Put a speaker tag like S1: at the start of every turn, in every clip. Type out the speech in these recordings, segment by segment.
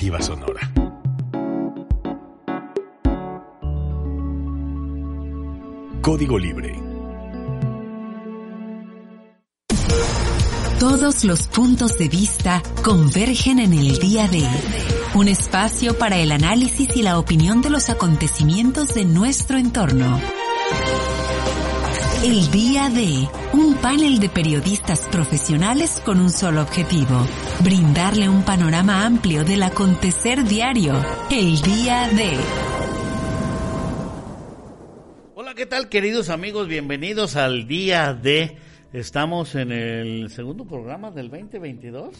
S1: Sonora. Código Libre.
S2: Todos los puntos de vista convergen en el día de un espacio para el análisis y la opinión de los acontecimientos de nuestro entorno. El día de un panel de periodistas profesionales con un solo objetivo, brindarle un panorama amplio del acontecer diario. El día de...
S3: Hola, ¿qué tal queridos amigos? Bienvenidos al día de... Estamos en el segundo programa del 2022.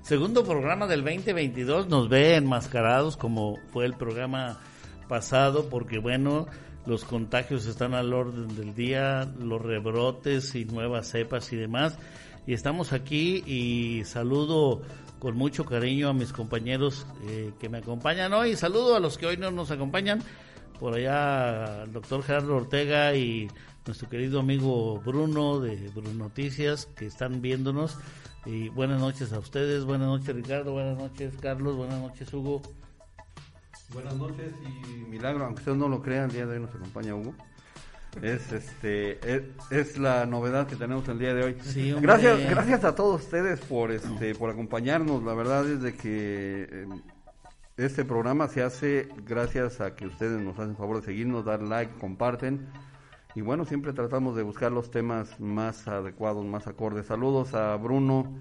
S3: Segundo programa del 2022. Nos ve enmascarados como fue el programa pasado porque bueno, los contagios están al orden del día, los rebrotes y nuevas cepas y demás. Y estamos aquí y saludo con mucho cariño a mis compañeros eh, que me acompañan hoy. Saludo a los que hoy no nos acompañan. Por allá el doctor Gerardo Ortega y nuestro querido amigo Bruno de Bruno Noticias que están viéndonos. Y buenas noches a ustedes, buenas noches Ricardo, buenas noches Carlos, buenas noches Hugo.
S4: Buenas noches y milagro, aunque ustedes no lo crean, el día de hoy nos acompaña Hugo. Es este es, la novedad que tenemos el día de hoy. gracias gracias a todos ustedes por este por acompañarnos. La verdad es de que eh, este programa se hace gracias a que ustedes nos hacen favor de seguirnos, dar like, comparten y bueno, siempre tratamos de buscar los temas más adecuados, más acordes. Saludos a Bruno.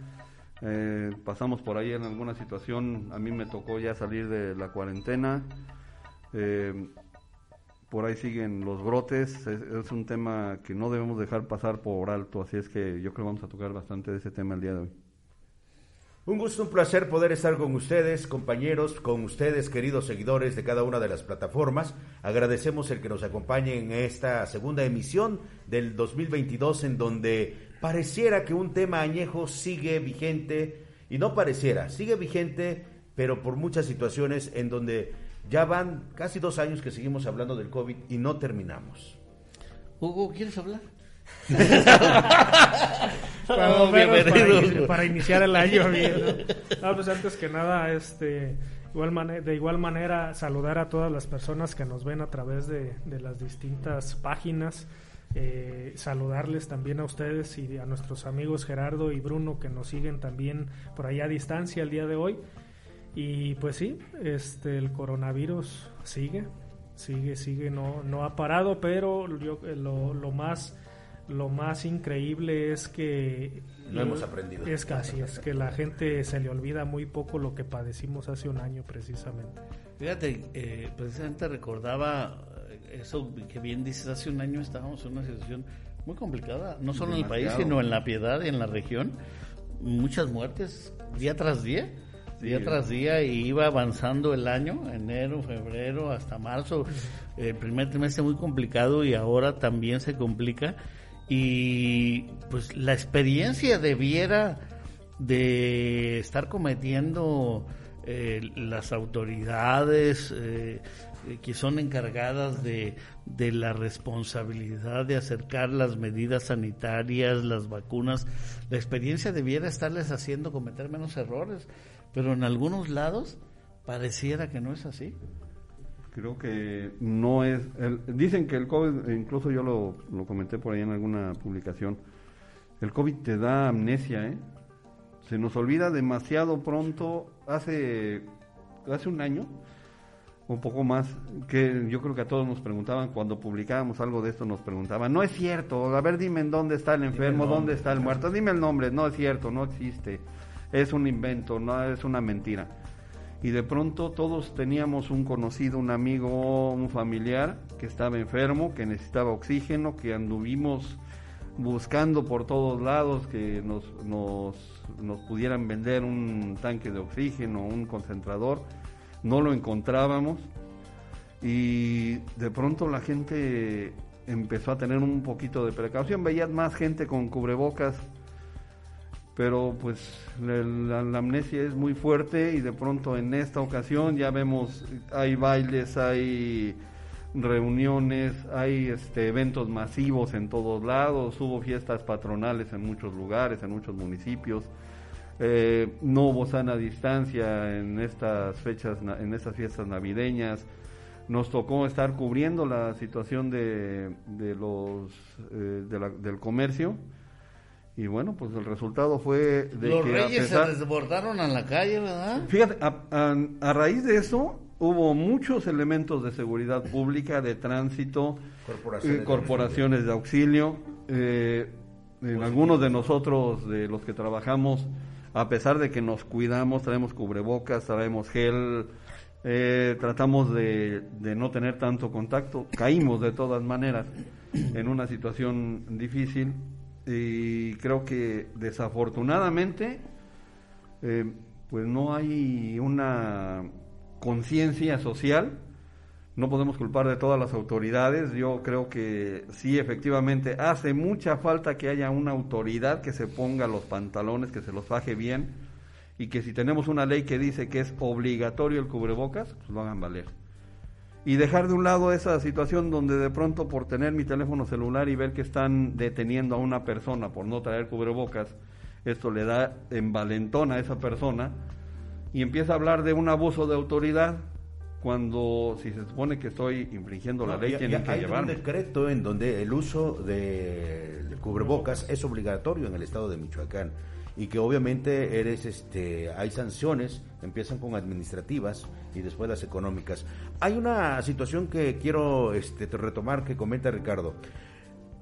S4: Eh, pasamos por ahí en alguna situación. A mí me tocó ya salir de la cuarentena. Eh, por ahí siguen los brotes. Es, es, un tema que no debemos dejar pasar por alto. Así es que yo creo que vamos a tocar bastante de ese tema el día de hoy.
S5: Un gusto, un placer poder estar con ustedes, compañeros, con ustedes, queridos seguidores de cada una de las plataformas. Agradecemos el que nos acompañe en esta segunda emisión del 2022 en donde pareciera que un tema añejo sigue vigente y no pareciera, sigue vigente, pero por muchas situaciones en donde ya van casi dos años que seguimos hablando del COVID y no terminamos.
S3: Hugo, ¿quieres hablar?
S6: para, iniciar el año bien. pues antes que nada, este, igual de igual manera, saludar a todas las personas que nos ven a través de, las distintas páginas. Eh, saludarles también a ustedes y a nuestros amigos Gerardo y Bruno que nos siguen también por allá a distancia el día de hoy. Y pues sí, este, el coronavirus sigue, sigue, sigue, no, no ha parado, pero yo, lo, lo más lo más increíble es que
S5: no hemos aprendido.
S6: Es casi, es que la gente se le olvida muy poco lo que padecimos hace un año precisamente.
S3: Fíjate, eh, precisamente recordaba eso que bien dices, hace un año estábamos en una situación muy complicada, no solo en el país, sino en la piedad y en la región. Muchas muertes día tras día, día tras día, y iba avanzando el año, enero, febrero, hasta marzo. El primer trimestre muy complicado y ahora también se complica y pues la experiencia debiera de estar cometiendo eh, las autoridades eh, que son encargadas de, de, la responsabilidad de acercar las medidas sanitarias, las vacunas, la experiencia debiera estarles haciendo cometer menos errores, pero en algunos lados pareciera que no es así
S4: creo que no es... dicen que el COVID, incluso yo lo, lo, comenté por ahí en alguna publicación, el COVID te da amnesia, ¿eh? Se nos olvida demasiado pronto, hace, hace un año, un poco más, que yo creo que a todos nos preguntaban, cuando publicábamos algo de esto, nos preguntaban, no es cierto, a ver dime en dónde está el enfermo, dónde está el muerto, dime el nombre, no es cierto, no existe, es un invento, no es una mentira y de pronto todos teníamos un conocido, un amigo, un familiar que estaba enfermo, que necesitaba oxígeno, que anduvimos buscando por todos lados que nos, nos, nos pudieran vender un tanque de oxígeno, un concentrador, no lo encontrábamos y de pronto la gente empezó a tener un poquito de precaución, veías más gente con cubrebocas pero pues la, amnesia es muy fuerte y de pronto en esta ocasión ya vemos hay bailes, hay reuniones, hay este eventos masivos en todos lados, hubo fiestas patronales en muchos lugares, en muchos municipios. Eh, no hubo sana distancia en estas fechas, en estas fiestas navideñas. Nos tocó estar cubriendo la situación de, de los eh, del comercio y bueno, pues el resultado fue
S3: de los reyes se desbordaron a la calle, ¿verdad?
S4: Fíjate, a, raíz de eso hubo muchos elementos de seguridad pública, de tránsito, corporaciones, de auxilio. Eh, en algunos de nosotros, de los que trabajamos, a pesar de que nos cuidamos, traemos cubrebocas, traemos gel, eh, tratamos de, de, no tener tanto contacto, caímos de todas maneras en una situación difícil y creo que desafortunadamente eh, pues no hay una conciencia social no podemos culpar de todas las autoridades. Yo creo que sí efectivamente hace mucha falta que haya una autoridad que se ponga los pantalones que se los faje bien y que si tenemos una ley que dice que es obligatorio el cubrebocas pues lo hagan valer. Y dejar de un lado esa situación donde de pronto por tener mi teléfono celular y ver que están deteniendo a una persona por no traer cubrebocas, esto le da envalentón a esa persona y empieza a hablar de un abuso de autoridad cuando si se supone que estoy infringiendo la ley tienen que llevar.
S5: Hay un decreto en donde el uso de, de cubrebocas es obligatorio en el estado de Michoacán y que obviamente eres este hay sanciones empiezan con administrativas y después las económicas. Hay una situación que quiero este retomar que comenta Ricardo.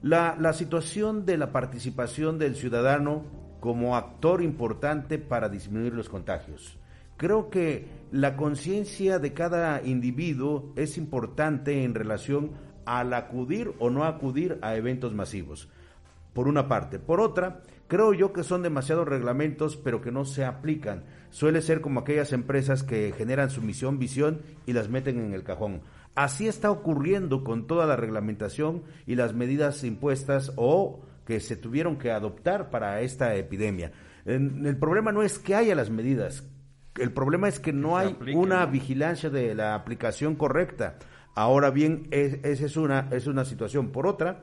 S5: La, la situación de la participación del ciudadano como actor importante para disminuir los contagios creo que la conciencia de cada individuo es importante en relación al acudir o no acudir a eventos masivos por una parte por otra Creo yo que son demasiados reglamentos, pero que no se aplican. Suele ser como aquellas empresas que generan su misión, visión y las meten en el cajón. Así está ocurriendo con toda la reglamentación y las medidas impuestas o que se tuvieron que adoptar para esta epidemia. El problema no es que haya las medidas, el problema es que no hay una vigilancia de la aplicación correcta. Ahora bien, esa es una, es una situación. Por otra,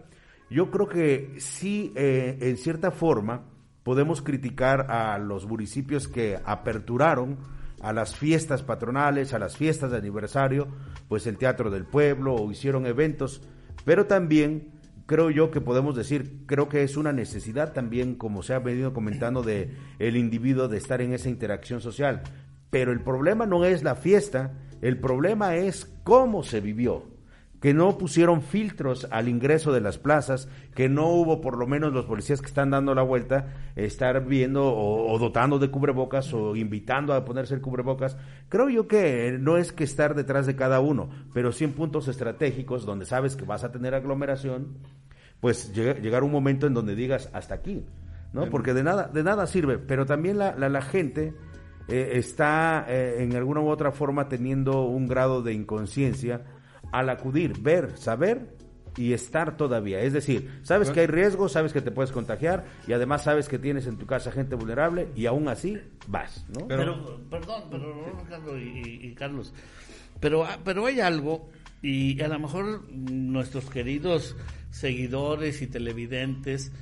S5: yo creo que sí, eh, en cierta forma, podemos criticar a los municipios que aperturaron a las fiestas patronales, a las fiestas de aniversario, pues el Teatro del Pueblo o hicieron eventos, pero también creo yo que podemos decir, creo que es una necesidad también, como se ha venido comentando, de el individuo de estar en esa interacción social. Pero el problema no es la fiesta, el problema es cómo se vivió que no pusieron filtros al ingreso de las plazas, que no hubo por lo menos los policías que están dando la vuelta, estar viendo o, dotando de cubrebocas o invitando a ponerse el cubrebocas. Creo yo que no es que estar detrás de cada uno, pero sí en puntos estratégicos donde sabes que vas a tener aglomeración, pues llegar un momento en donde digas hasta aquí, ¿no? Porque de nada, de nada sirve, pero también la, la, gente eh, está eh, en alguna u otra forma teniendo un grado de inconsciencia al acudir, ver, saber y estar todavía. Es decir, sabes que hay riesgo, sabes que te puedes contagiar y además sabes que tienes en tu casa gente vulnerable y aún así vas, ¿no?
S3: Pero, perdón, pero Carlos y, Carlos, pero, ah, pero hay algo y a lo mejor nuestros queridos seguidores y televidentes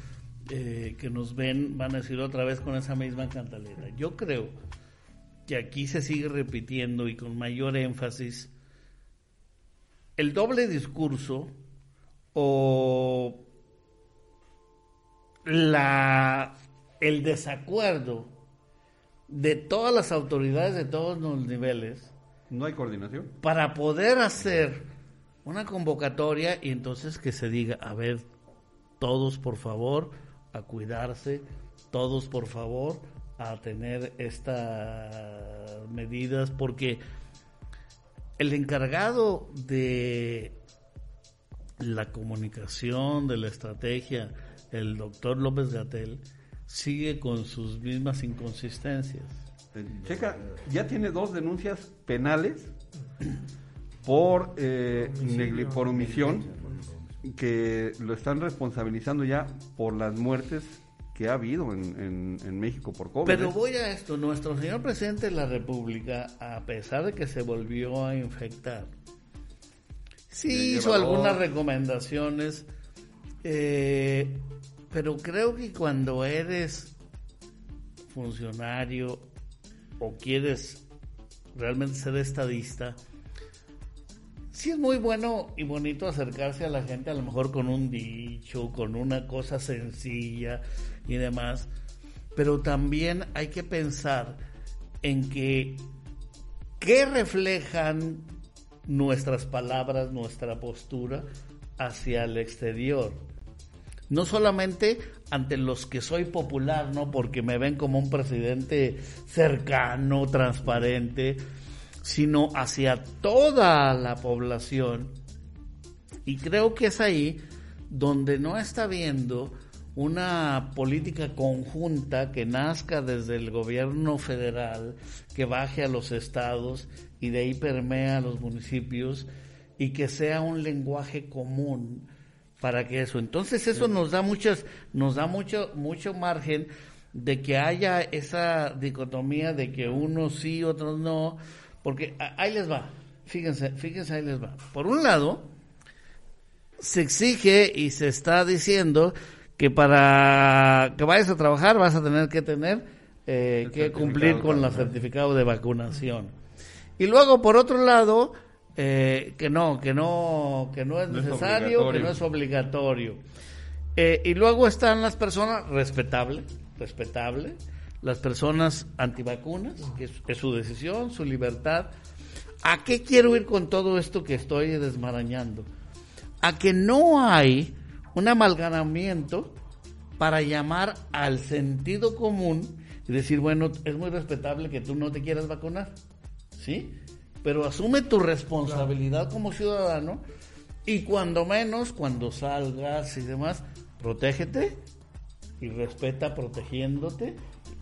S3: eh, que nos ven van a decir otra vez con esa misma cantaleta. Yo creo que aquí se sigue repitiendo y con mayor énfasis el doble discurso o la, el desacuerdo de todas las autoridades de todos los niveles.
S4: No hay coordinación.
S3: Para poder hacer una convocatoria y entonces que se diga, a ver, todos por favor a cuidarse, todos por favor a tener estas medidas, porque el encargado de la comunicación, de la estrategia, el doctor López Gatel, sigue con sus mismas inconsistencias.
S4: Checa, ya tiene dos denuncias penales por, eh, por omisión que lo están responsabilizando ya por las muertes que ha habido en, en, México por COVID.
S3: Pero voy a esto, nuestro señor presidente de la República, a pesar de que se volvió a infectar, sí hizo algunas recomendaciones, eh, pero creo que cuando eres funcionario o quieres realmente ser estadista, sí es muy bueno y bonito acercarse a la gente, a lo mejor con un dicho, con una cosa sencilla y demás, pero también hay que pensar en que qué reflejan nuestras palabras, nuestra postura hacia el exterior. No solamente ante los que soy popular, ¿no? Porque me ven como un presidente cercano, transparente, sino hacia toda la población. Y creo que es ahí donde no está viendo una política conjunta que nazca desde el gobierno federal, que baje a los estados y de ahí permea a los municipios y que sea un lenguaje común para que eso. Entonces eso nos da muchas, nos da mucho, mucho margen de que haya esa dicotomía de que unos sí, otros no, porque ahí les va, fíjense, fíjense ahí les va. Por un lado, se exige y se está diciendo que para que vayas a trabajar vas a tener que tener eh, que cumplir con el certificado de vacunación. Y luego, por otro lado, eh, que no, que no, que no es necesario, que no es obligatorio. Eh, y luego están las personas respetables, respetable, las personas antivacunas, que es, es, su decisión, su libertad. ¿A qué quiero ir con todo esto que estoy desmarañando? A que no hay un amalgamamiento para llamar al sentido común y decir, bueno, es muy respetable que tú no te quieras vacunar, ¿sí? Pero asume tu responsabilidad como ciudadano y cuando menos, cuando salgas y demás, protégete y respeta protegiéndote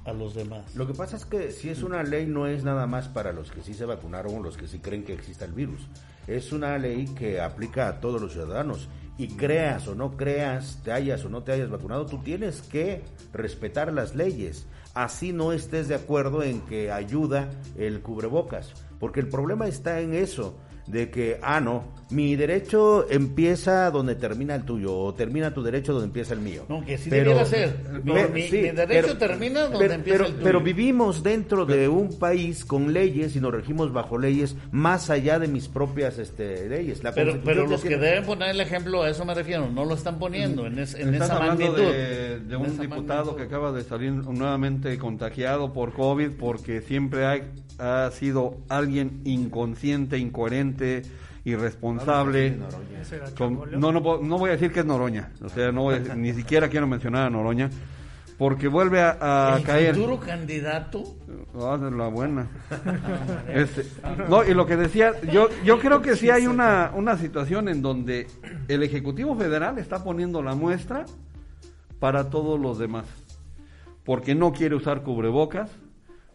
S3: a los demás.
S5: Lo que pasa es que si es una ley no es nada más para los que sí se vacunaron o los que sí creen que exista el virus. Es una ley que aplica a todos los ciudadanos y creas o no creas, te hayas o no te hayas vacunado, tú tienes que respetar las leyes. Así no estés de acuerdo en que ayuda el cubrebocas, porque el problema está en eso de que, ah, no, mi derecho empieza donde termina el tuyo, o termina tu derecho donde empieza el mío.
S3: No, que sí debiera ser. Mi, derecho termina donde empieza el tuyo.
S5: Pero vivimos dentro de un país con leyes y nos regimos bajo leyes más allá de mis propias este, leyes.
S3: pero pero los que deben poner el ejemplo, a eso me refiero, no lo están poniendo en, en esa magnitud.
S4: De, de un diputado que acaba de salir nuevamente contagiado por COVID porque siempre hay, ha sido alguien inconsciente, incoherente irresponsable. no, no, no voy a decir que es Noroña, o sea, no ni siquiera quiero mencionar a Noroña, porque vuelve a,
S3: ¿El
S4: caer.
S3: futuro candidato?
S4: Ah, la buena. este, no, y lo que decía, yo, yo creo que sí hay una, una situación en donde el Ejecutivo Federal está poniendo la muestra para todos los demás, porque no quiere usar cubrebocas,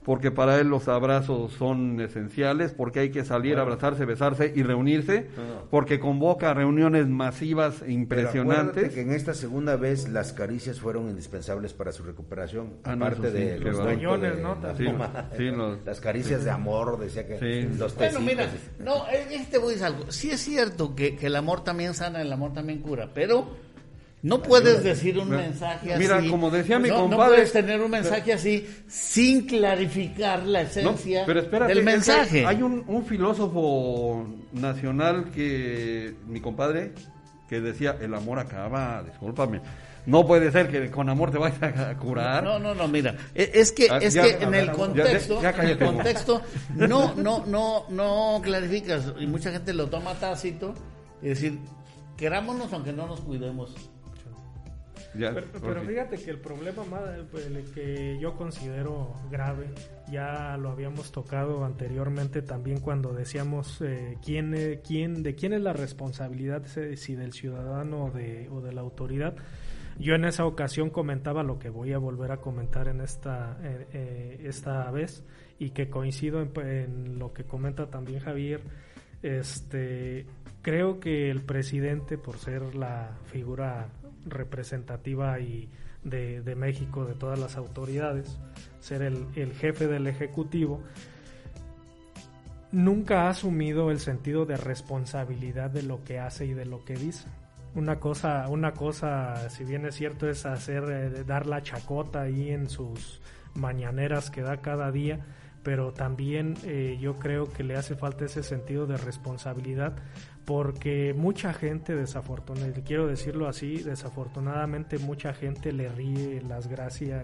S4: porque para él los abrazos son esenciales, porque hay que salir, abrazarse, besarse y reunirse, porque convoca reuniones masivas e impresionantes.
S5: que en esta segunda vez las caricias fueron indispensables para su recuperación, ah, aparte de los
S6: bañones, ¿no?
S5: las caricias de amor, decía que los
S3: Bueno, mira, no, este voy a decir algo. Sí es cierto que, que el amor también sana, el amor también cura, pero no puedes decir un mensaje así.
S4: Mira, como decía mi compadre.
S3: No puedes tener un mensaje así sin clarificar la esencia del mensaje.
S4: hay un, un, filósofo nacional que, mi compadre, que decía: el amor acaba, discúlpame. No puede ser que con amor te vayas a curar.
S3: No, no, no, mira, e, es que, ah, es que en el contexto, el contexto no, no, no, no clarificas y mucha gente lo toma tácito y decir, querámonos aunque no nos cuidemos
S6: pero, fíjate que el problema más, que yo considero grave, ya lo habíamos tocado anteriormente también cuando decíamos eh, quién, eh, quién, de quién es la responsabilidad, si del ciudadano o de, o de la autoridad. Yo en esa ocasión comentaba lo que voy a volver a comentar en esta, eh, esta vez y que coincido en, en, lo que comenta también Javier. Este, creo que el presidente, por ser la figura representativa y de, México, de todas las autoridades, ser el, jefe del Ejecutivo, nunca ha asumido el sentido de responsabilidad de lo que hace y de lo que dice. Una cosa, una cosa, si bien es cierto, es hacer, eh, dar la chacota ahí en sus mañaneras que da cada día, pero también eh, yo creo que le hace falta ese sentido de responsabilidad porque mucha gente desafortunadamente, quiero decirlo así, desafortunadamente mucha gente le ríe las gracias,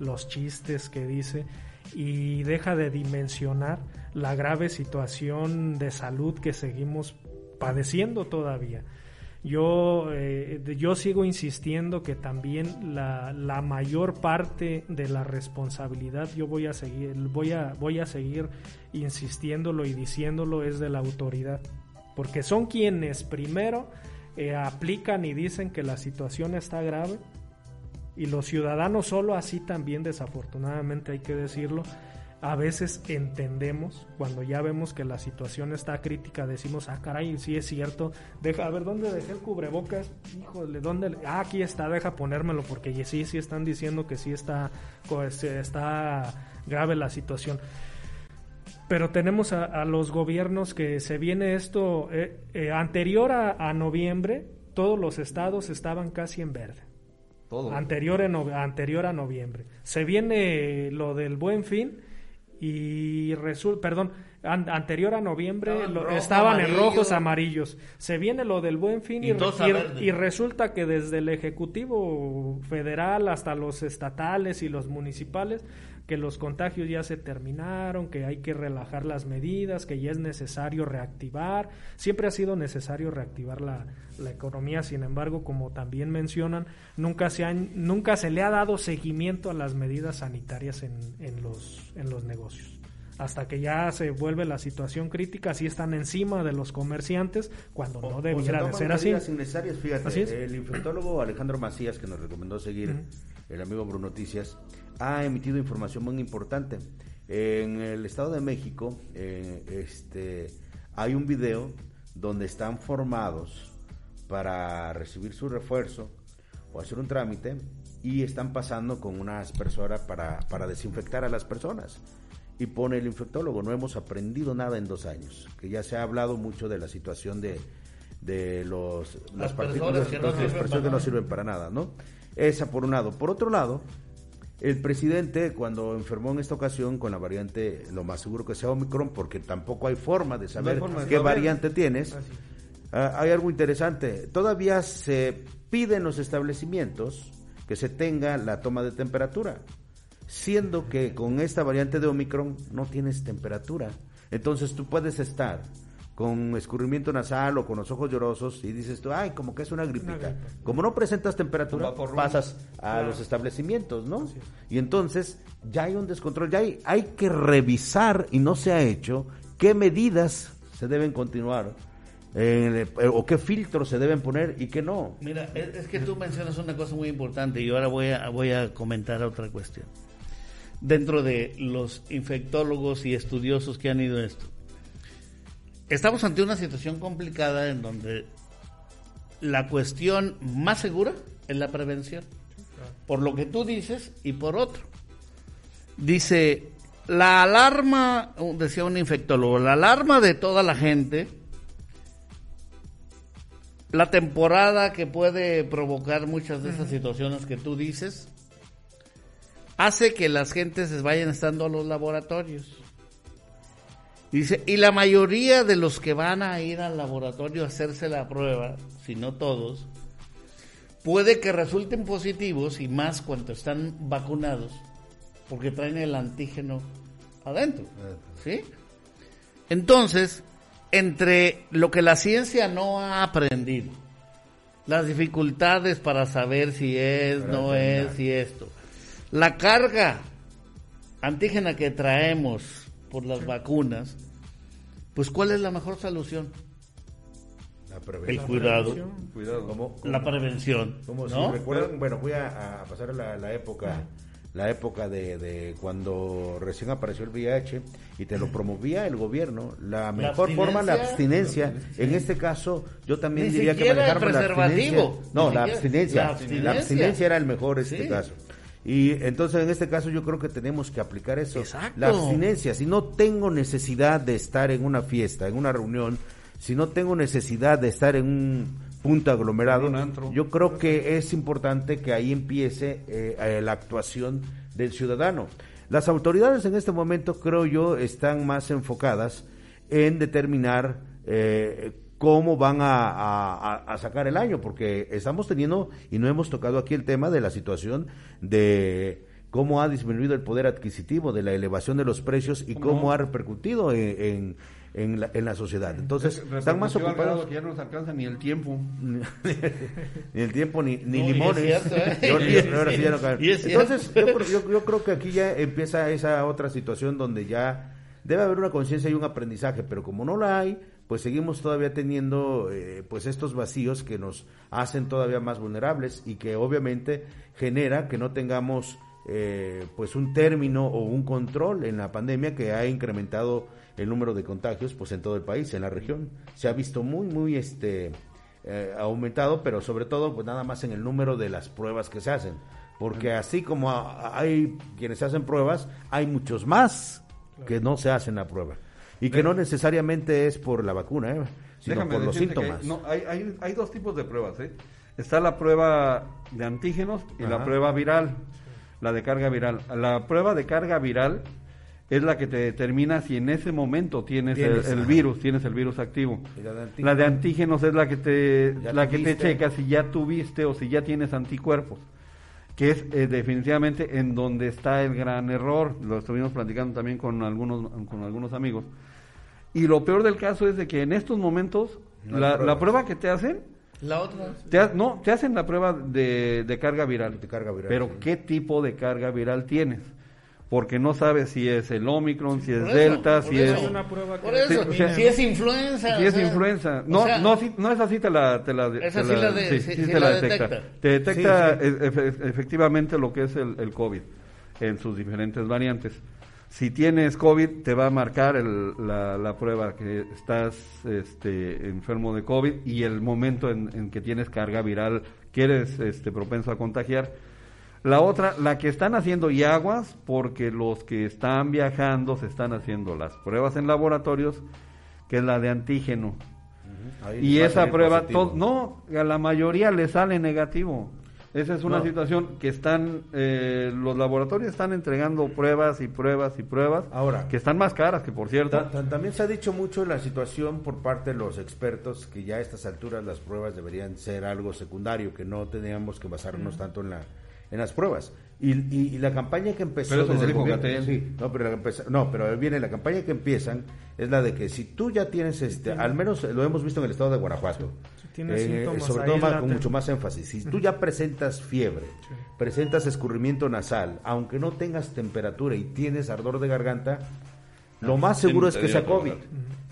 S6: los chistes que dice y deja de dimensionar la grave situación de salud que seguimos padeciendo todavía. Yo, eh, yo sigo insistiendo que también la, la, mayor parte de la responsabilidad, yo voy a seguir, voy a, voy a seguir insistiéndolo y diciéndolo, es de la autoridad porque son quienes primero eh, aplican y dicen que la situación está grave y los ciudadanos solo así también desafortunadamente hay que decirlo a veces entendemos cuando ya vemos que la situación está crítica decimos ah caray sí es cierto deja a ver dónde dejé el cubrebocas híjole dónde ah aquí está deja ponérmelo porque sí sí están diciendo que sí está está grave la situación pero tenemos a, los gobiernos que se viene esto, eh, eh, anterior a, noviembre, todos los estados estaban casi en verde. Todo. Anterior, anterior a noviembre. Se viene lo del buen fin y resulta, perdón, anterior a noviembre estaban, en rojos amarillos. Se viene lo del buen fin y, y, resulta que desde el Ejecutivo Federal hasta los estatales y los municipales que los contagios ya se terminaron, que hay que relajar las medidas, que ya es necesario reactivar. Siempre ha sido necesario reactivar la, economía, sin embargo, como también mencionan, nunca se, han, nunca se le ha dado seguimiento a las medidas sanitarias en, en, los, en los negocios. Hasta que ya se vuelve la situación crítica, así están encima de los comerciantes cuando no debiera de ser así.
S5: Innecesarias, fíjate, el infectólogo Alejandro Macías, que nos recomendó seguir, el amigo Bruno Noticias, ha emitido información muy importante. En el Estado de México eh, este, hay un video donde están formados para recibir su refuerzo o hacer un trámite y están pasando con una aspersora para, para desinfectar a las personas. Y pone el infectólogo, no hemos aprendido nada en dos años, que ya se ha hablado mucho de la situación de, de los, las, partículas que, no, que no sirven para nada, ¿no? Esa por un lado. Por otro lado, el presidente, cuando enfermó en esta ocasión con la variante, lo más seguro que sea Omicron, porque tampoco hay forma de saber qué variante tienes, ah, hay algo interesante. Todavía se pide en los establecimientos que se tenga la toma de temperatura, siendo que con esta variante de Omicron no tienes temperatura. Entonces tú puedes estar con escurrimiento nasal o con los ojos llorosos y dices tú, ay, como que es una gripita. Como no presentas temperatura, pasas a los establecimientos, ¿no? Y entonces ya hay un descontrol, ya hay, hay que revisar y no se ha hecho qué medidas se deben continuar eh, o qué filtros se deben poner y qué no.
S3: Mira, es, que tú mencionas una cosa muy importante y ahora voy a, voy a comentar otra cuestión. Dentro de los infectólogos y estudiosos que han ido esto, estamos ante una situación complicada en donde la cuestión más segura es la prevención. Por lo que tú dices y por otro. Dice, la alarma, decía un infectólogo, la alarma de toda la gente, la temporada que puede provocar muchas de esas situaciones que tú dices, hace que las gentes vayan estando a los laboratorios. Dice, y la mayoría de los que van a ir al laboratorio a hacerse la prueba, si no todos, puede que resulten positivos y más cuando están vacunados, porque traen el antígeno adentro. ¿Sí? Entonces, entre lo que la ciencia no ha aprendido, las dificultades para saber si es, no es, si esto, la carga antígena que traemos por las vacunas, pues ¿cuál es la mejor solución?
S5: La prevención.
S3: El cuidado.
S5: Cuidado.
S3: la prevención.
S5: Como si recuerdan, bueno, voy a, pasar la, la época la época de, cuando recién apareció el VIH y te lo promovía el gobierno. La mejor forma, la abstinencia. En este caso, yo también diría que manejar la abstinencia. No, la abstinencia. la abstinencia. era el mejor este caso. Y entonces en este caso yo creo que tenemos que aplicar eso. La abstinencia, si no tengo necesidad de estar en una fiesta, en una reunión, si no tengo necesidad de estar en un punto aglomerado, yo creo que es importante que ahí empiece eh, eh, la actuación del ciudadano. Las autoridades en este momento, creo yo, están más enfocadas en determinar eh, cómo van a, sacar el año, porque estamos teniendo, y no hemos tocado aquí el tema de la situación de cómo ha disminuido el poder adquisitivo, de la elevación de los precios y cómo ha repercutido en, en, la, en la sociedad. Entonces, están más ocupados.
S4: Que ya no nos alcanza ni el tiempo.
S5: ni el tiempo, ni, ni limones. Entonces, yo, yo creo que aquí ya empieza esa otra situación donde ya debe haber una conciencia y un aprendizaje, pero como no la hay, pues seguimos todavía teniendo eh, pues estos vacíos que nos hacen todavía más vulnerables y que obviamente genera que no tengamos eh, pues un término o un control en la pandemia que ha incrementado el número de contagios pues en todo el país, en la región. Se ha visto muy, muy este eh, aumentado, pero sobre todo pues nada más en el número de las pruebas que se hacen. Porque así como hay quienes hacen pruebas, hay muchos más que no se hacen la prueba. Y que no necesariamente es por la vacuna, ¿eh? sino por los síntomas.
S4: no, hay, hay, hay, dos tipos de pruebas. ¿eh? Está la prueba de antígenos y la prueba viral, la de carga viral. La prueba de carga viral es la que te determina si en ese momento tienes, el, virus, tienes el virus activo. La de, antígenos es la que te, la que te checa si ya tuviste o si ya tienes anticuerpos que es eh, definitivamente en donde está el gran error. Lo estuvimos platicando también con algunos, con algunos amigos. Y lo peor del caso es de que en estos momentos la, prueba que te hacen...
S3: La otra.
S4: Te no, te hacen la prueba de, de carga viral.
S5: De carga viral.
S4: Pero ¿qué tipo de carga viral tienes? porque no sabes si es el Omicron, si es Delta, si es...
S3: por eso, si, es influenza.
S4: Si es influenza. No, no, no es así, te la, te la,
S3: esa sí la, detecta.
S4: Te detecta efectivamente lo que es el, el, COVID en sus diferentes variantes. Si tienes COVID, te va a marcar el, la, la, prueba que estás este, enfermo de COVID y el momento en, en que tienes carga viral, que eres este, propenso a contagiar la otra, la que están haciendo y aguas, porque los que están viajando se están haciendo las pruebas en laboratorios, que es la de antígeno. y esa prueba, no, a la mayoría le sale negativo. Esa es una situación que están, eh, los laboratorios están entregando pruebas y pruebas y pruebas,
S5: Ahora,
S4: que están más caras, que por cierto.
S5: también se ha dicho mucho la situación por parte de los expertos que ya a estas alturas las pruebas deberían ser algo secundario, que no teníamos que basarnos tanto en la en las pruebas. Y, y, la campaña que empezó
S4: pero
S5: desde
S4: el
S5: gobierno, no, pero no, pero viene la campaña que empiezan es la de que si tú ya tienes este, al menos lo hemos visto en el estado de Guanajuato, eh, sobre todo con mucho más énfasis, si tú ya presentas fiebre, presentas escurrimiento nasal, aunque no tengas temperatura y tienes ardor de garganta, lo más seguro es que sea COVID.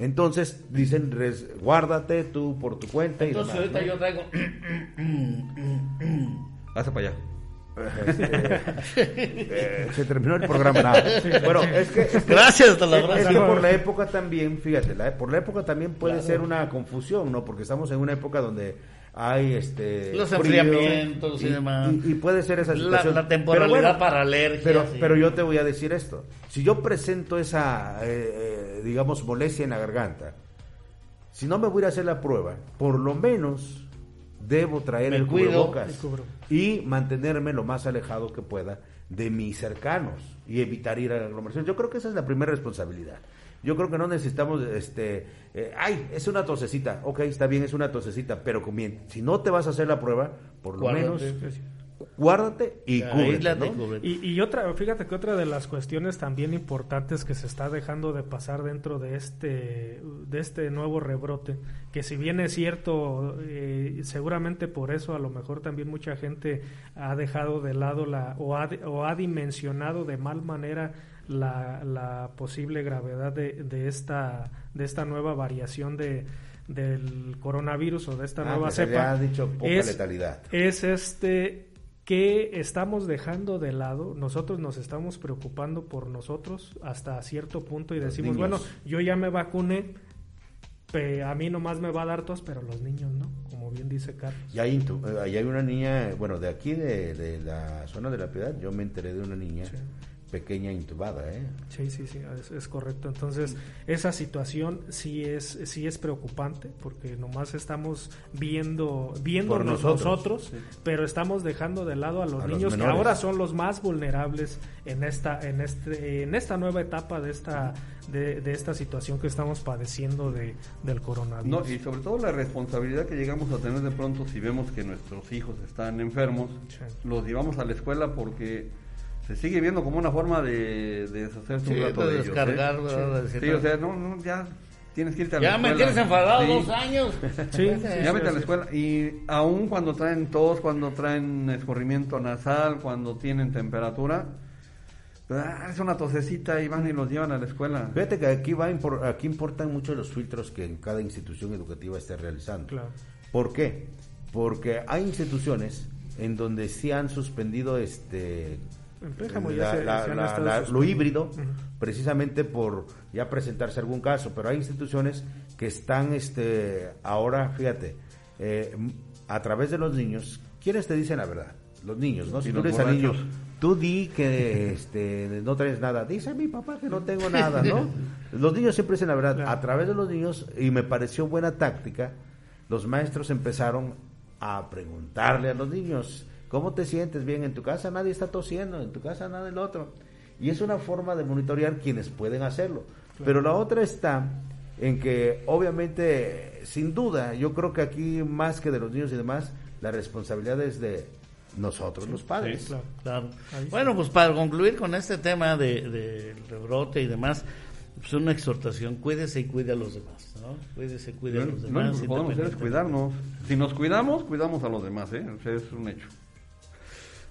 S5: Entonces dicen, guárdate tú por tu cuenta.
S3: Entonces ahorita yo traigo...
S4: Hasta para allá.
S5: Eh, se terminó el programa. Bueno, es que,
S3: gracias hasta la
S5: es, que por la época también, fíjate, por la época también puede ser una confusión, ¿no? Porque estamos en una época donde hay este
S3: los enfriamientos y, demás.
S5: y, puede ser esa situación.
S3: La, temporalidad para alergias
S5: pero pero yo te voy a decir esto. Si yo presento esa eh, eh, digamos molestia en la garganta si no me voy a hacer la prueba por lo menos debo traer el cubrebocas y mantenerme lo más alejado que pueda de mis cercanos y evitar ir a la aglomeración. Yo creo que esa es la primera responsabilidad. Yo creo que no necesitamos, este, eh, ay, es una tosecita, ok, está bien, es una tosecita, pero si no te vas a hacer la prueba, por lo menos guárdate y cúbrete,
S6: y, y, otra, fíjate que otra de las cuestiones también importantes que se está dejando de pasar dentro de este, de este nuevo rebrote, que si bien es cierto, eh, seguramente por eso a lo mejor también mucha gente ha dejado de lado la, o ha, o ha dimensionado de mal manera la, la posible gravedad de, de, esta, de esta nueva variación de, del coronavirus o de esta ah, nueva cepa.
S5: Ha dicho poca letalidad.
S6: Es este que estamos dejando de lado, nosotros nos estamos preocupando por nosotros hasta cierto punto y decimos, bueno, yo ya me vacuné, a mí nomás me va a dar tos, pero los niños no, como bien dice Carlos.
S5: Y hay, eh, hay una niña, bueno, de aquí de, la zona de la piedad, yo me enteré de una niña pequeña intubada, ¿eh?
S6: Sí, sí, sí, es, correcto. Entonces, esa situación sí es sí es preocupante porque nomás estamos viendo viendo nosotros, pero estamos dejando de lado a los niños que ahora son los más vulnerables en esta en este en esta nueva etapa de esta de, esta situación que estamos padeciendo de, del coronavirus.
S4: y sobre todo la responsabilidad que llegamos a tener de pronto si vemos que nuestros hijos están enfermos, los llevamos a la escuela porque se sigue viendo como una forma de, deshacerse un rato de,
S3: ellos. Descargar,
S4: ¿eh? sí, o sea, no, no, ya tienes que irte a la
S3: ya
S4: escuela.
S3: Ya me tienes enfadado dos años.
S4: Sí, ya vete a la escuela. Y aún cuando traen tos, cuando traen escurrimiento nasal, cuando tienen temperatura, pues, ah, es una tosecita y van y los llevan a la escuela.
S5: Fíjate que aquí, va aquí importan mucho los filtros que en cada institución educativa esté realizando.
S6: Claro.
S5: ¿Por qué? Porque hay instituciones en donde sí han suspendido este lo híbrido, precisamente por ya presentarse algún caso, pero hay instituciones que están este ahora, fíjate, eh, a través de los niños, ¿quiénes te dicen la verdad? Los niños, ¿no? Si tú eres a niños, tú di que este, no traes nada, dice mi papá que no tengo nada, ¿no? los niños siempre dicen la verdad, a través de los niños, y me pareció buena táctica, los maestros empezaron a preguntarle a los niños, ¿Cómo te sientes bien en tu casa? Nadie está tosiendo, en tu casa nada del otro. Y es una forma de monitorear quienes pueden hacerlo. Pero la otra está en que obviamente, sin duda, yo creo que aquí más que de los niños y demás, la responsabilidad es de nosotros, los padres.
S3: claro. Bueno, pues para concluir con este tema del de, rebrote y demás, pues una exhortación, cuídese y cuide a los demás, ¿no? Cuídese, cuide a los demás.
S4: Lo que podemos hacer es cuidarnos. Si nos cuidamos, cuidamos a los demás, ¿eh? O sea, es un hecho.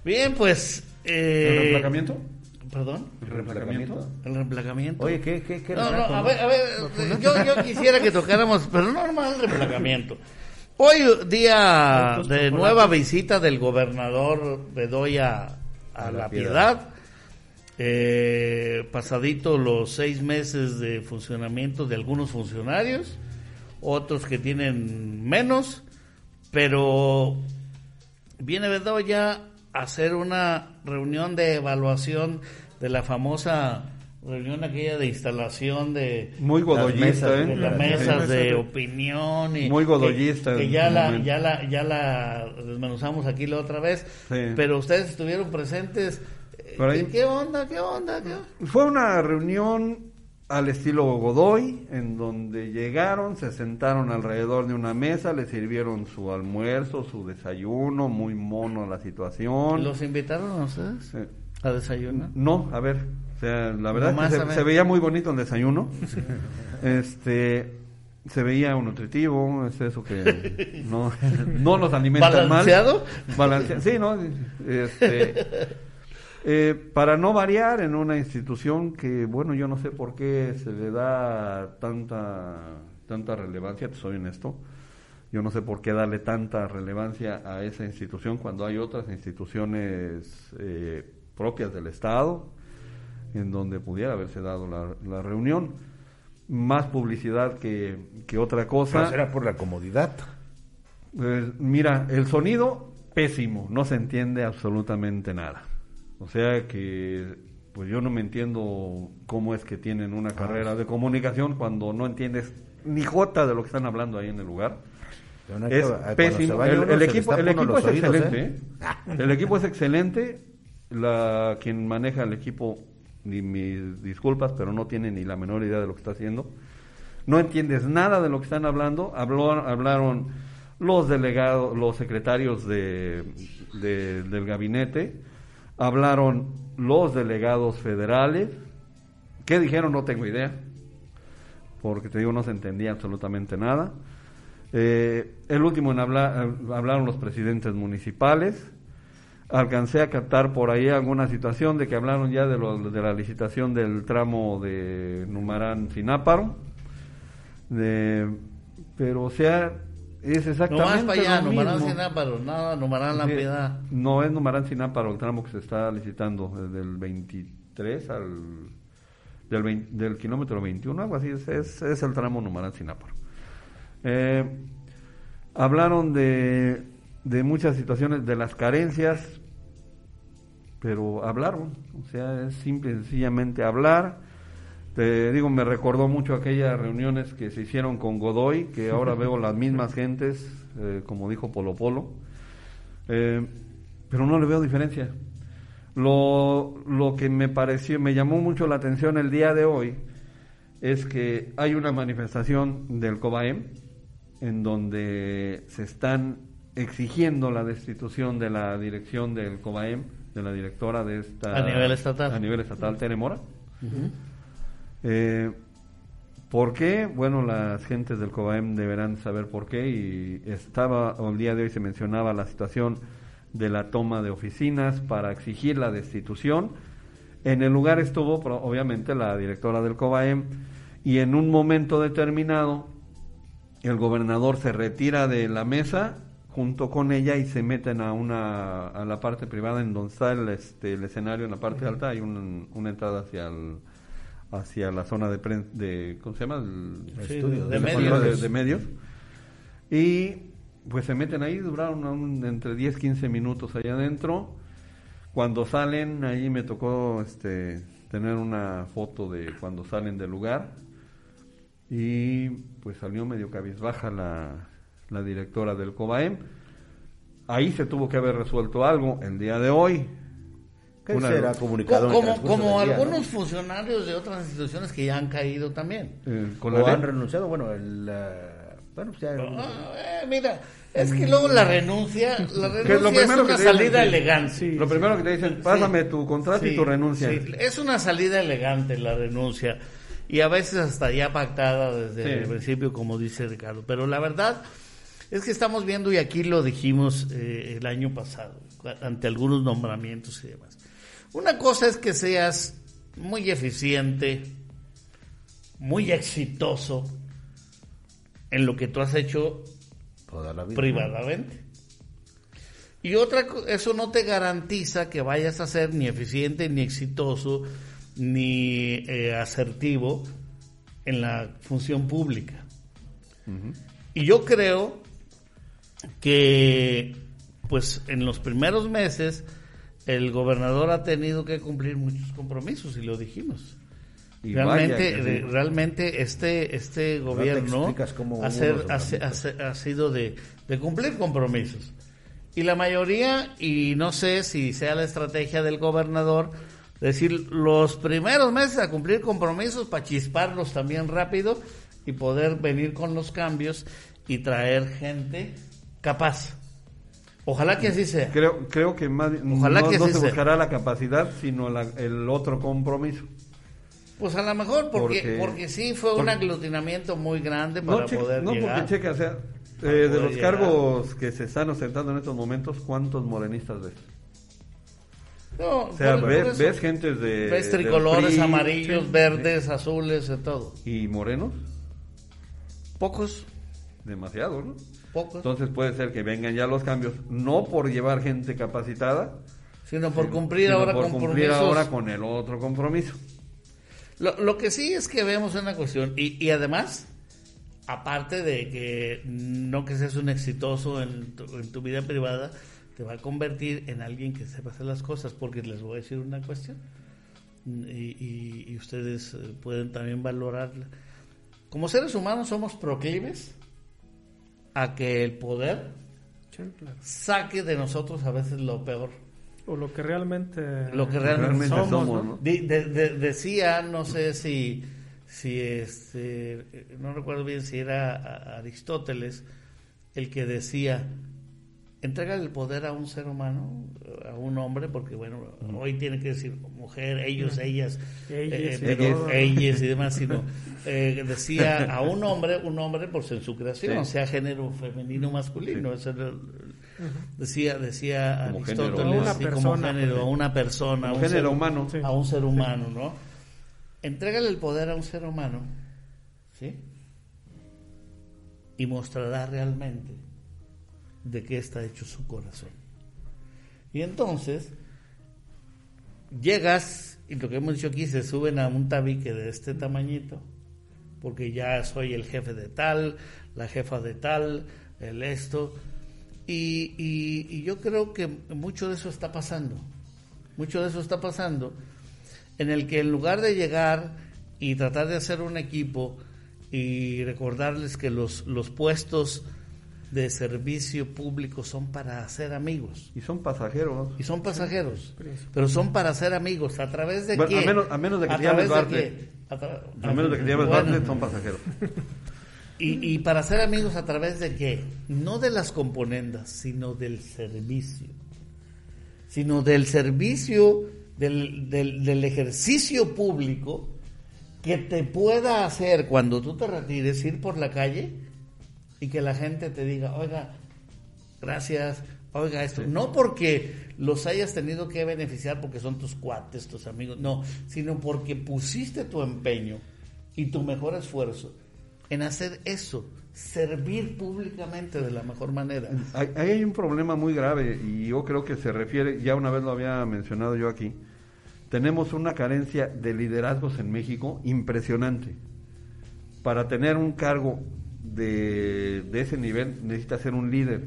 S3: Bien, pues...
S4: Eh, ¿El reemplacamiento?
S3: ¿Perdón?
S4: ¿El reemplacamiento?
S3: El reemplacamiento.
S5: Oye, ¿qué? qué, qué
S3: no, no, a ver, a ver, yo, yo quisiera que tocáramos, pero no normal el reemplacamiento. Hoy, día de nueva visita del gobernador Bedoya a, La Piedad, eh, pasadito los seis meses de funcionamiento de algunos funcionarios, otros que tienen menos, pero viene Bedoya hacer una reunión de evaluación de la famosa reunión aquella de instalación de
S4: muy godoyista
S3: las mesas, de, las mesas de opinión y
S4: muy godoyista
S3: que, ya la ya la ya la desmenuzamos aquí la otra vez pero ustedes estuvieron presentes ¿Qué onda? ¿Qué onda?
S4: Fue una reunión al estilo Godoy, en donde llegaron, se sentaron alrededor de una mesa, le sirvieron su almuerzo, su desayuno, muy mono la situación.
S3: ¿Los invitaron a ustedes a desayunar?
S4: No, a ver, o sea, la verdad es que se, veía muy bonito el desayuno. Este se veía un nutritivo, es eso que no, no nos alimenta mal. ¿Balanceado? Sí, no, este eh, para no variar en una institución que, bueno, yo no sé por qué se le da tanta, tanta relevancia, te soy honesto, yo no sé por qué darle tanta relevancia a esa institución cuando hay otras instituciones eh, propias del Estado en donde pudiera haberse dado la, reunión. Más publicidad que, que otra cosa.
S5: ¿Será por la comodidad?
S4: Pues, mira, el sonido pésimo, no se entiende absolutamente nada. O sea que pues yo no me entiendo cómo es que tienen una ah, carrera de comunicación cuando no entiendes ni jota de lo que están hablando ahí en el lugar. Es pésimo. El, equipo, el equipo es excelente. ¿eh? ¿eh? El equipo es excelente. La, quien maneja el equipo, ni mis disculpas, pero no tiene ni la menor idea de lo que está haciendo. No entiendes nada de lo que están hablando. Habló, hablaron los delegados, los secretarios de, del gabinete hablaron los delegados federales. ¿Qué dijeron? No tengo idea, porque te digo, no se entendía absolutamente nada. Eh, el último en hablar, hablaron los presidentes municipales. Alcancé a captar por ahí alguna situación de que hablaron ya de, lo, de la licitación del tramo de Numarán-Sináparo. pero, o sea, es exactamente
S3: no para allá, Numarán Sináparo, nada, Numarán La Piedad.
S4: No es Numarán Sináparo el tramo que se está licitando, desde el 23 al. del, del kilómetro 21, algo así, es, es, el tramo Numarán Sináparo. Eh, hablaron de, de muchas situaciones, de las carencias. pero hablaron, o sea, es simple y sencillamente hablar. Te digo, me recordó mucho aquellas reuniones que se hicieron con Godoy, que ahora veo las mismas gentes, eh, como dijo Polo Polo, eh, pero no le veo diferencia. Lo, lo que me pareció, me llamó mucho la atención el día de hoy, es que hay una manifestación del COBAEM en donde se están exigiendo la destitución de la dirección del COBAEM, de la directora de esta...
S3: A nivel estatal.
S4: A nivel estatal, Tere Mora. Eh, ¿Por qué? Bueno, las gentes del COBAEM deberán saber por qué y estaba, el día de hoy se mencionaba la situación de la toma de oficinas para exigir la destitución. En el lugar estuvo obviamente la directora del COBAEM y en un momento determinado el gobernador se retira de la mesa junto con ella y se meten a una a la parte privada en donde está el, este, el escenario en la parte alta hay una entrada hacia el, hacia la zona de, de ¿cómo se llama? El,
S3: estudio de, medios.
S4: De, medios y pues se meten ahí duraron entre 10 15 minutos allá adentro cuando salen ahí me tocó este tener una foto de cuando salen del lugar y pues salió medio cabizbaja la, la directora del COBAEM. Ahí se tuvo que haber resuelto algo el día de hoy.
S5: ¿Qué será comunicado
S3: como, como algunos funcionarios de otras instituciones que ya han caído también.
S5: Eh, o han renunciado, bueno, el, bueno, pues
S3: ah, eh, mira, es que luego la renuncia, la renuncia es una salida elegante.
S4: lo primero que te dicen, pásame tu contrato y tu renuncia.
S3: Es una salida elegante la renuncia y a veces hasta ya pactada desde el principio, como dice Ricardo. Pero la verdad es que estamos viendo, y aquí lo dijimos eh, el año pasado, ante algunos nombramientos y demás. Una cosa es que seas muy eficiente, muy exitoso en lo que tú has hecho privadamente. Y otra, eso no te garantiza que vayas a ser ni eficiente ni exitoso ni eh, asertivo en la función pública. Y yo creo que, pues, en los primeros meses, el gobernador ha tenido que cumplir muchos compromisos, y lo dijimos. Y realmente, realmente este, este gobierno ha, sido de, de cumplir compromisos. Y la mayoría, y no sé si sea la estrategia del gobernador, decir, los primeros meses a cumplir compromisos para chisparlos también rápido y poder venir con los cambios y traer gente capaz. Ojalá que así sea.
S4: Creo, creo que más, Ojalá no, que se buscará la capacidad, sino el otro compromiso.
S3: Pues a lo mejor, porque, porque, sí fue un aglutinamiento muy grande para poder
S4: no,
S3: llegar.
S4: No, porque checa, o sea, eh, de los cargos que se están ostentando en estos momentos, ¿cuántos morenistas ves?
S3: No,
S4: o sea, ves, gente de.
S3: Ves tricolores, amarillos, verdes, azules, de todo.
S4: ¿Y morenos?
S3: Pocos.
S4: Demasiado, ¿no?
S3: Pocos.
S4: Entonces puede ser que vengan ya los cambios, no por llevar gente capacitada,
S3: sino por cumplir ahora
S4: por cumplir ahora con el otro compromiso.
S3: Lo, lo, que sí es que vemos una cuestión, y, y además, aparte de que no que seas un exitoso en en tu vida privada, te va a convertir en alguien que sepa hacer las cosas, porque les voy a decir una cuestión, y, ustedes eh, pueden también valorarla. Como seres humanos somos proclives a que el poder saque de nosotros a veces lo peor.
S6: O lo que realmente,
S3: lo que realmente, somos. decía, no sé si, si este, no recuerdo bien si era Aristóteles, el que decía, entrega el poder a un ser humano, a un hombre, porque bueno, hoy tiene que decir mujer, ellos, ellas, ellas, eh, y demás, sino eh, decía a un hombre, un hombre por ser su creación, sea género femenino o masculino, decía, decía Aristóteles, como género, a una persona, a un
S4: género
S3: ser,
S4: humano,
S3: a un ser humano, ¿no? Entrégale el poder a un ser humano, ¿sí? Y mostrará realmente de qué está hecho su corazón. Y entonces, llegas, y lo que hemos dicho aquí, se suben a un tabique de este tamañito, porque ya soy el jefe de tal, la jefa de tal, el esto, y, y, yo creo que mucho de eso está pasando. mucho de eso está pasando, en el que en lugar de llegar y tratar de hacer un equipo y recordarles que los, los puestos de servicio público son para hacer amigos.
S4: Y son pasajeros.
S3: Y son pasajeros. Pero son para ser amigos. ¿A través de
S4: Bueno,
S3: qué?
S4: a menos- a menos de que
S3: ¿A
S4: te llames
S3: qué? A,
S4: menos de que te llames
S3: Bueno,
S4: Bartlett, son pasajeros.
S3: Y, y para ser amigos a través de qué? No de las componendas, sino del servicio. Sino del servicio, del, del, del ejercicio público que te pueda hacer cuando tú te retires ir por la calle y que la gente te diga, oiga, gracias, oiga esto. No porque los hayas tenido que beneficiar porque son tus cuates, tus amigos, no, sino porque pusiste tu empeño y tu mejor esfuerzo en hacer eso, servir públicamente de la mejor manera.
S4: Hay, ahí hay un problema muy grave y yo creo que se refiere, ya una vez lo había mencionado yo aquí, tenemos una carencia de liderazgos en México impresionante. Para tener un cargo de, de ese nivel necesita ser un líder.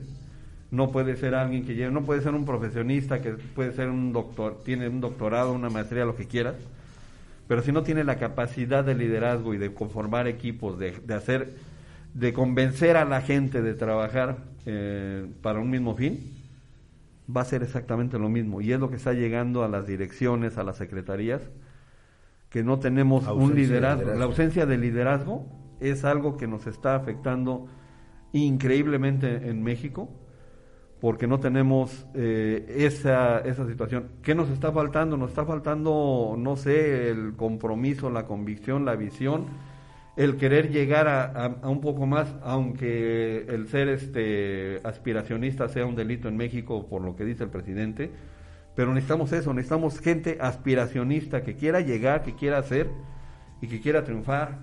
S4: No puede ser alguien que lleve, no puede ser un profesionista que puede ser un doctor, tiene un doctorado, una maestría, lo que quieras, pero si no tiene la capacidad de liderazgo y de conformar equipos, de, de hacer, de convencer a la gente de trabajar eh, para un mismo fin, va a ser exactamente lo mismo. Y es lo que está llegando a las direcciones, a las secretarías, que no tenemos un
S5: de
S4: liderazgo.
S5: liderazgo.
S4: La ausencia de liderazgo es algo que nos está afectando increíblemente en México porque no tenemos eh, esa, esa situación. ¿Qué nos está faltando? Nos está faltando, no sé, el compromiso, la convicción, la visión, el querer llegar a, a- un poco más, aunque el ser este aspiracionista sea un delito en México, por lo que dice el presidente, pero necesitamos eso, necesitamos gente aspiracionista que quiera llegar, que quiera hacer y que quiera triunfar,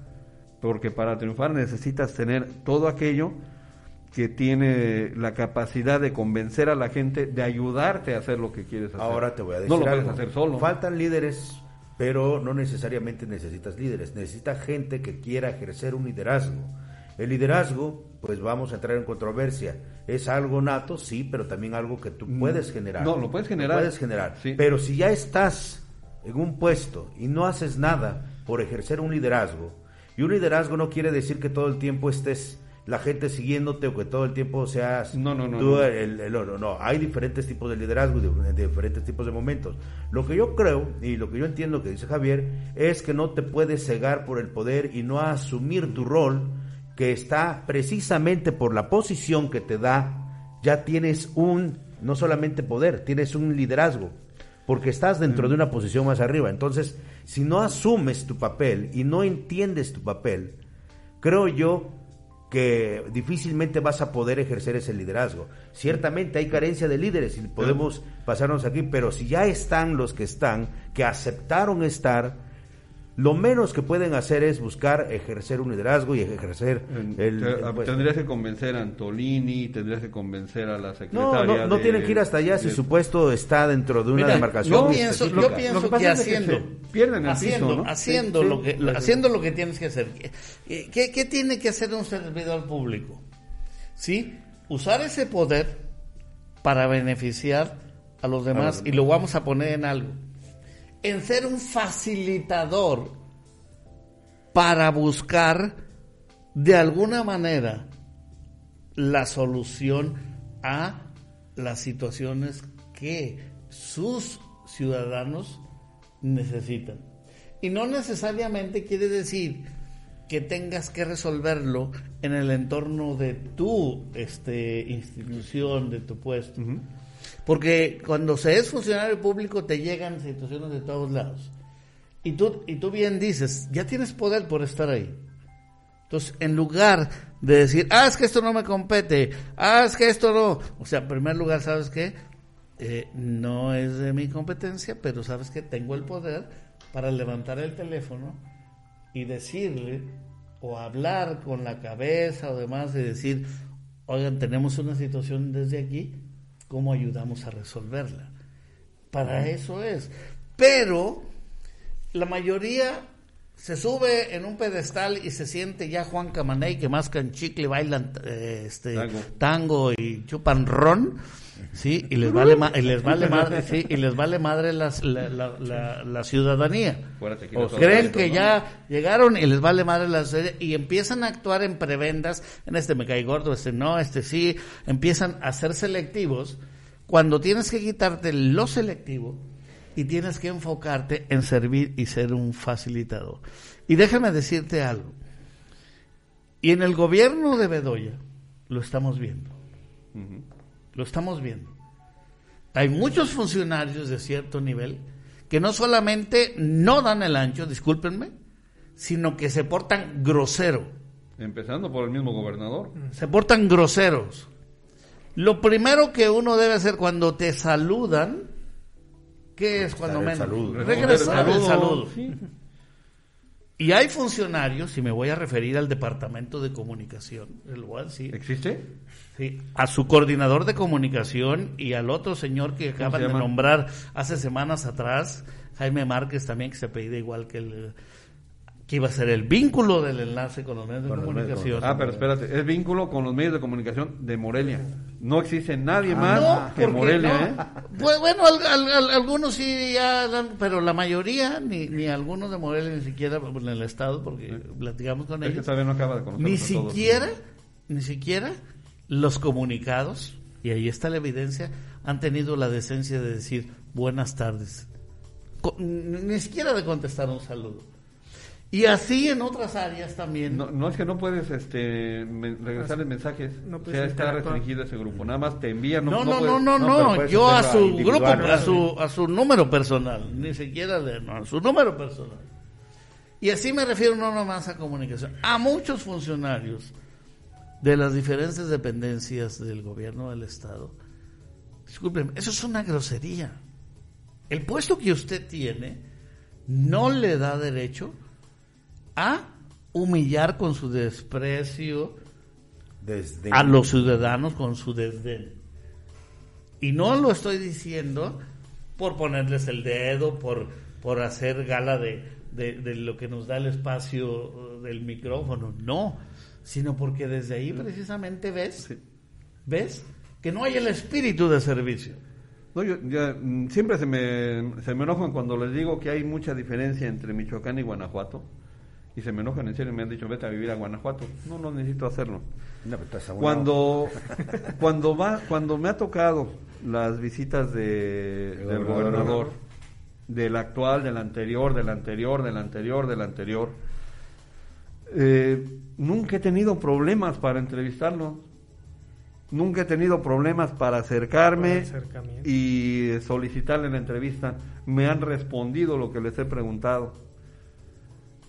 S4: porque para triunfar necesitas tener todo aquello que tiene la capacidad de convencer a la gente, de ayudarte a hacer lo que quieres hacer.
S5: Ahora te voy a decir
S4: No lo
S5: algo.
S4: puedes hacer solo.
S5: Faltan líderes, pero no necesariamente necesitas líderes. Necesita gente que quiera ejercer un liderazgo. El liderazgo, pues vamos a entrar en controversia. Es algo nato, sí, pero también algo que tú puedes generar.
S4: Mm. No, lo puedes generar.
S5: puedes generar.
S4: Sí.
S5: Pero si ya estás en un puesto y no haces nada por ejercer un liderazgo, y un liderazgo no quiere decir que todo el tiempo estés la gente siguiéndote o que todo el tiempo seas
S4: No, no, no,
S5: tú
S4: no.
S5: el- el- no, hay diferentes tipos de liderazgo y diferentes tipos de momentos. Lo que yo creo y lo que yo entiendo que dice Javier es que no te puedes cegar por el poder y no asumir tu rol que está precisamente por la posición que te da, ya tienes un, no solamente poder, tienes un liderazgo, porque estás dentro de una posición más arriba. Entonces, si no asumes tu papel y no entiendes tu papel, creo yo que difícilmente vas a poder ejercer ese liderazgo. Ciertamente hay carencia de líderes y podemos pasarnos aquí, pero si ya están los que están, que aceptaron estar, lo menos que pueden hacer es buscar ejercer un liderazgo y ejercer el... el puesto.
S4: tendrías que convencer a Antolini, tendrías que convencer a la
S5: No,
S4: secretaria.
S5: no, no
S4: de-
S5: tienen que ir hasta allá si su puesto está dentro de una
S3: Mira,
S5: demarcación.
S3: yo pienso,
S5: específica.
S3: yo pienso
S4: Lo que
S3: que,
S4: es
S3: haciendo,
S4: se pierden el
S3: haciendo,
S4: piso, ¿no?
S3: haciendo
S4: Sí,
S3: lo
S4: sí.
S3: que, lo- haciendo lo que tienes que hacer. ¿Qué, qué, qué tiene que hacer un servidor público? ¿Sí? Usar ese poder para beneficiar a los demás y lo vamos a poner en algo. En ser un facilitador para buscar de alguna manera la solución a las situaciones que sus ciudadanos necesitan. Y no necesariamente quiere decir que tengas que resolverlo en el entorno de tu este, institución, de tu puesto. Porque cuando se es funcionario público te llegan situaciones de todos lados. Y tú, y tú bien dices, ya tienes poder por estar ahí. Entonces, en lugar de decir, ah, es que esto no me compete, ah, es que esto no. O sea, en primer lugar, ¿sabes qué? Eh, no es de mi competencia, pero sabes que tengo el poder para levantar el teléfono y decirle o hablar con la cabeza o demás y decir, oigan, tenemos una situación desde aquí, ¿cómo ayudamos a resolverla? Para eso es. Pero la mayoría se sube en un pedestal y se siente ya Juan Camaney que mascan chicle, bailan eh, este tango. y chupan ron, sí, y les vale y les vale madre, sí, y les vale madre la, la, ciudadanía. O creen que ya llegaron y les vale madre la y empiezan a actuar en prebendas, en este me cae gordo, este no, este sí, empiezan a ser selectivos cuando tienes que quitarte lo selectivo y tienes que enfocarte en servir y ser un facilitador. Y déjame decirte algo. Y en el gobierno de Bedoya lo estamos viendo. Lo estamos viendo. Hay muchos funcionarios de cierto nivel que no solamente no dan el ancho, discúlpenme, sino que se portan grosero.
S4: Empezando por el mismo gobernador.
S3: Se portan groseros. Lo primero que uno debe hacer cuando te saludan, ¿qué es cuando menos? Regresar el saludo. Y hay funcionarios, y me voy a referir al Departamento de Comunicación,
S4: ¿Existe?
S3: Sí, a su coordinador de comunicación y al otro señor que acaban de nombrar hace semanas atrás, Jaime Márquez también, que se apellida igual que el que iba a ser el vínculo del enlace con los medios de comunicación.
S4: ah, pero espérate, es vínculo con los medios de comunicación de Morelia. No existe nadie ah, más que Morelia, ¿eh?
S3: Pues, bueno, algunos sí ya pero la mayoría, ni, ni algunos de Morelia, ni siquiera en el Estado, porque platicamos con ellos.
S4: no acaba de
S3: ni siquiera, ni siquiera los comunicados, y ahí está la evidencia, han tenido la decencia de decir buenas tardes. ni siquiera de contestar un saludo. Y así en otras áreas también.
S4: No, es que no puedes este, regresarles mensajes. No o sea, está restringido ese grupo. Nada más te envían.
S3: No, no, no, no, no. Yo a su grupo, a su, a su número personal. Ni siquiera de, no, a su número personal. Y así me refiero no nomás a comunicación. A muchos funcionarios de las diferentes dependencias del gobierno del Estado. Disculpen, eso es una grosería. El puesto que usted tiene no le da derecho a humillar con su desprecio a los ciudadanos con su desdén. Y no lo estoy diciendo por ponerles el dedo, por, por hacer gala de, de, lo que nos da el espacio del micrófono, no, sino porque desde ahí precisamente ves, ves que no hay el espíritu de servicio.
S4: No, yo, mm, siempre se me, se me enojan cuando les digo que hay mucha diferencia entre Michoacán y Guanajuato y se me enojan en serio y me han dicho vete a vivir a Guanajuato. No, no necesito hacerlo. cuando cuando va cuando me ha tocado las visitas de, del gobernador, del actual, del anterior, del anterior, del anterior, del anterior, eh, nunca he tenido problemas para entrevistarlo. Nunca he tenido problemas para acercarme y solicitarle la entrevista. Me han respondido lo que les he preguntado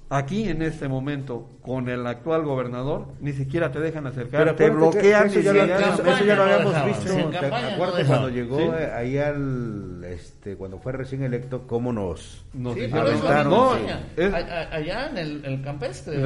S4: Aquí en este momento, con el actual gobernador, ni siquiera te dejan acercar, te bloquean.
S5: Eso, ya, lo, habíamos visto. ¿Te acuerdas cuando llegó ahí al, este, cuando fue recién electo, cómo nos,
S3: nos No, allá en el, campestre.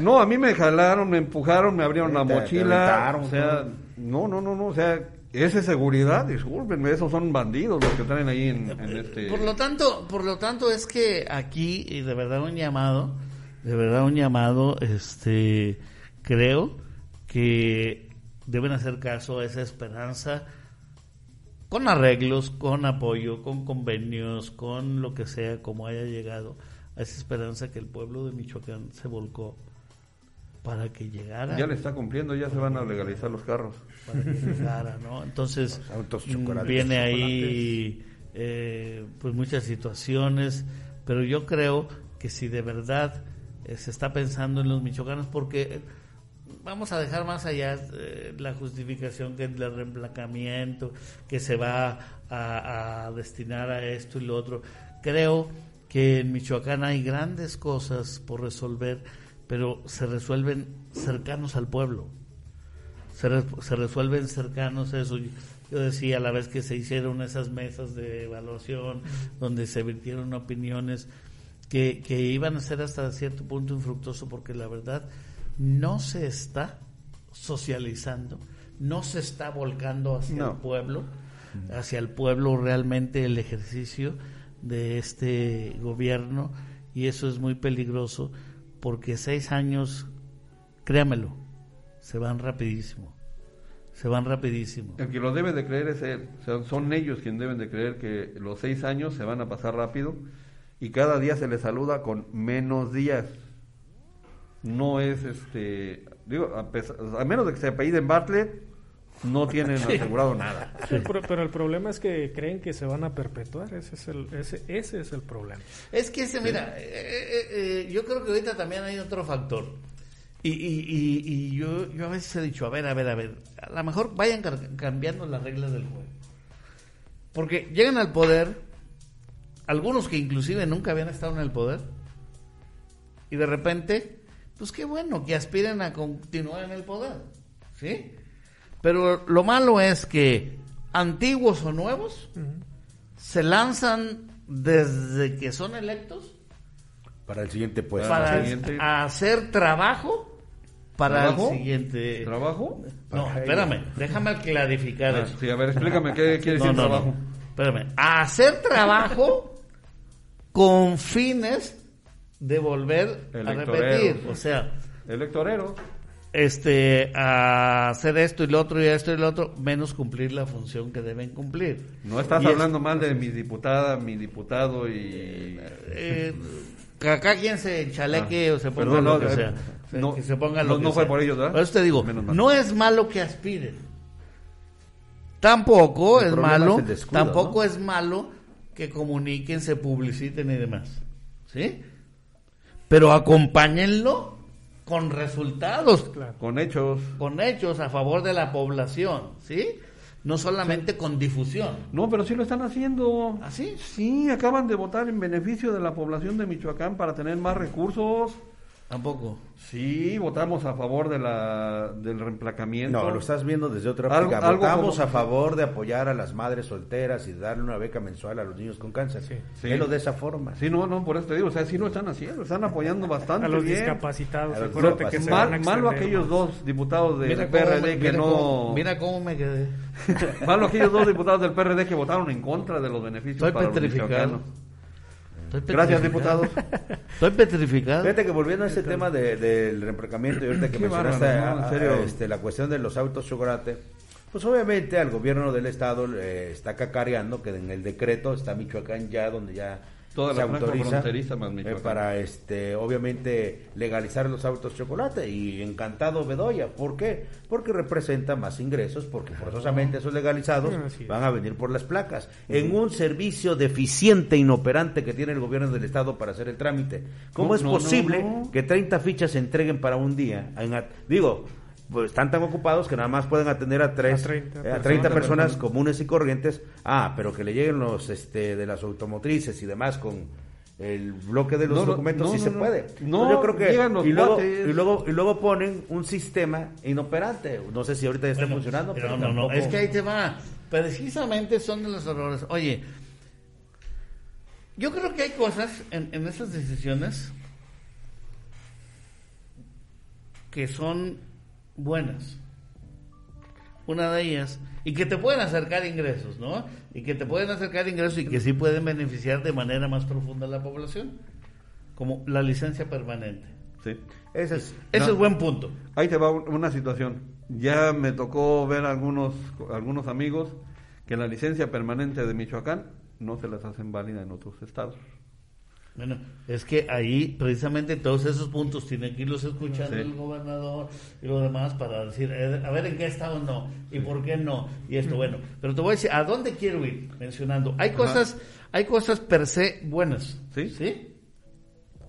S4: no, a mí me jalaron, me empujaron, me abrieron la mochila. o sea, no, no, no, no, o sea, esa es seguridad, discúlpenme, esos son bandidos los que traen ahí en, este...
S3: Por lo tanto, por lo tanto es que aquí, y de verdad un llamado, de verdad un llamado, este, creo que deben hacer caso a esa esperanza con arreglos, con apoyo, con convenios, con lo que sea, como haya llegado, a esa esperanza que el pueblo de Michoacán se volcó para que llegara.
S4: Ya le está cumpliendo, ya se van a legalizar los carros.
S3: Para que llegara, ¿no? Entonces, viene ahí eh, pues muchas situaciones, pero yo creo que si de verdad eh, se está pensando en los michoacanos, porque eh, vamos a dejar más allá la justificación que el reemplacamiento, que se va a, a destinar a esto y lo otro. Creo que en Michoacán hay grandes cosas por resolver pero se resuelven cercanos al pueblo. Se, se resuelven cercanos a eso. Yo decía a la vez que se hicieron esas mesas de evaluación, donde se vertieron opiniones que, que iban a ser hasta cierto punto infructuoso, porque la verdad no se está socializando, no se está volcando hacia el pueblo, hacia el pueblo realmente el ejercicio de este gobierno y eso es muy peligroso porque seis años, créamelo, se van rapidísimo. Se van rapidísimo.
S4: El que lo debe de creer es él. Son ellos quienes deben de creer que los seis años se van a pasar rápido y cada día se les saluda con menos días. No es este. Digo, a, pesar- a menos de que se apelliden Bartlett, no tienen asegurado nada.
S6: Sí, pero, pero el problema es que creen que se van a perpetuar. Ese es el, ese, ese es el problema.
S3: Es que ese, mira, eh, eh, eh, yo creo que ahorita también hay otro factor. Y, y, y, y yo, yo a veces he dicho, a ver, a ver, a ver, a lo mejor vayan cambiando las reglas del juego. Porque llegan al poder, algunos que inclusive nunca habían estado en el poder, y de repente, pues qué bueno que aspiren a continuar en el poder, ¿sí? Pero lo malo es que antiguos o nuevos se lanzan desde que son electos
S5: Para el siguiente puesto.
S3: para
S4: el siguiente.
S3: hacer trabajo para
S4: ¿Trabajo?
S3: el siguiente.
S4: ¿Trabajo?
S3: No, espérame, déjame clarificar
S4: Ah,
S3: eso.
S4: sí, a ver, explícame qué quiere
S3: No,
S4: decir
S3: no,
S4: trabajo.
S3: no. Espérame. Hacer trabajo con fines de volver a repetir. O sea,
S4: Electorero.
S3: Este, a hacer esto y lo otro y esto y lo otro, menos cumplir la función que deben cumplir.
S4: No estás
S3: Y es-
S4: hablando mal de mi diputada, mi diputado y...
S3: eh, que acá quien se chaleque
S4: Ah,
S3: o se ponga
S4: perdón,
S3: lo
S4: no,
S3: que
S4: eh,
S3: sea. Se-
S4: no,
S3: que se ponga
S4: no-
S3: lo que
S4: no fue
S3: sea.
S4: por ellos, ¿verdad?
S3: Por eso te digo, no es malo que aspiren. Tampoco
S5: El
S3: es malo,
S5: es
S3: tampoco
S5: ¿no?
S3: es malo que comuniquen, se publiciten y demás. ¿Sí? Pero acompáñenlo con resultados,
S6: Claro.
S4: Con hechos.
S3: con hechos a favor de la población, ¿sí? No solamente con difusión.
S4: No, pero sí lo están haciendo.
S3: ¿Así?
S4: Sí, acaban de votar en beneficio de la población de Michoacán para tener más recursos.
S3: Tampoco.
S4: Sí, votamos a favor de la, del reemplacamiento.
S5: No, lo estás viendo desde otra
S4: Algo-
S5: óptica.
S4: algo
S5: Votamos
S4: como-
S5: a favor de apoyar a las madres solteras y darle una beca mensual a los niños con cáncer.
S6: Sí.
S4: Sí.
S5: Velo de esa forma.
S4: Sí, no, no, por eso te digo, o sea, sí lo están haciendo, están apoyando bastante
S6: A los
S4: bien.
S6: discapacitados.
S5: A los
S6: Acuérdate que se van a
S4: Mal, malo aquellos
S6: más.
S4: dos diputados del PRD
S3: me-
S4: que
S3: mira
S4: no...
S3: cómo- mira cómo me quedé.
S4: malo aquellos dos diputados del PRD que votaron en contra de los beneficios
S3: Estoy
S4: para los Gracias, diputados.
S3: Estoy petrificado.
S5: Fíjate que volviendo a ese tema de- del reemplacamiento y ahorita que mencionaste
S4: bárbaro, ¿no?
S5: a-
S4: En serio.
S5: este, la cuestión de los autos chocolate, pues obviamente al gobierno del estado eh, está cacareando que en el decreto está Michoacán ya donde ya
S4: Toda
S5: se
S4: la
S5: autoriza
S4: fronteriza más
S5: eh, para este obviamente legalizar los autos chocolate y encantado Bedoya, ¿por qué? Porque representa más ingresos porque forzosamente esos legalizados
S6: es.
S5: van a venir por las placas en un servicio deficiente inoperante que tiene el gobierno del estado para hacer el trámite. ¿Cómo
S4: No,
S5: es
S4: no,
S5: posible
S4: no.
S5: que 30 fichas se entreguen para un día? En digo, pues están tan ocupados que nada más pueden atender a, tres,
S6: A 30
S5: eh, a 30
S4: personas.
S5: personas comunes y corrientes. Ah, pero que le lleguen los este de las automotrices y demás con el bloque de los
S4: No,
S5: documentos
S4: no,
S5: sí
S4: no,
S5: se
S4: no.
S5: puede.
S4: No,
S5: Entonces yo creo que
S4: llegan los
S5: y luego,
S4: cuates.
S5: y luego y luego ponen un sistema inoperante. No sé si ahorita ya está
S3: Bueno,
S5: funcionando, pero
S3: no, no, no,
S5: tampoco-
S3: es que ahí te va. Precisamente son de los errores. Oye, yo creo que hay cosas en, en esas decisiones que son buenas. Una de ellas, y que te pueden acercar ingresos, ¿no? Y que te pueden acercar ingresos y que sí pueden beneficiar de manera más profunda a la población, como la licencia permanente.
S4: Sí.
S5: ese es
S3: Ese
S4: No.
S3: es buen punto.
S4: Ahí te va una situación. Ya me tocó ver a algunos, algunos amigos que la licencia permanente de Michoacán no se las hacen válida en otros estados.
S3: Bueno, es que ahí precisamente todos esos puntos tienen que irlos escuchando
S4: Sí.
S3: el gobernador y lo demás para decir, eh, a ver en qué estado no y por qué no y esto bueno. Pero te voy a decir, ¿a dónde quiero ir? Mencionando, hay cosas, hay cosas per se buenas,
S4: Sí.
S3: ¿sí?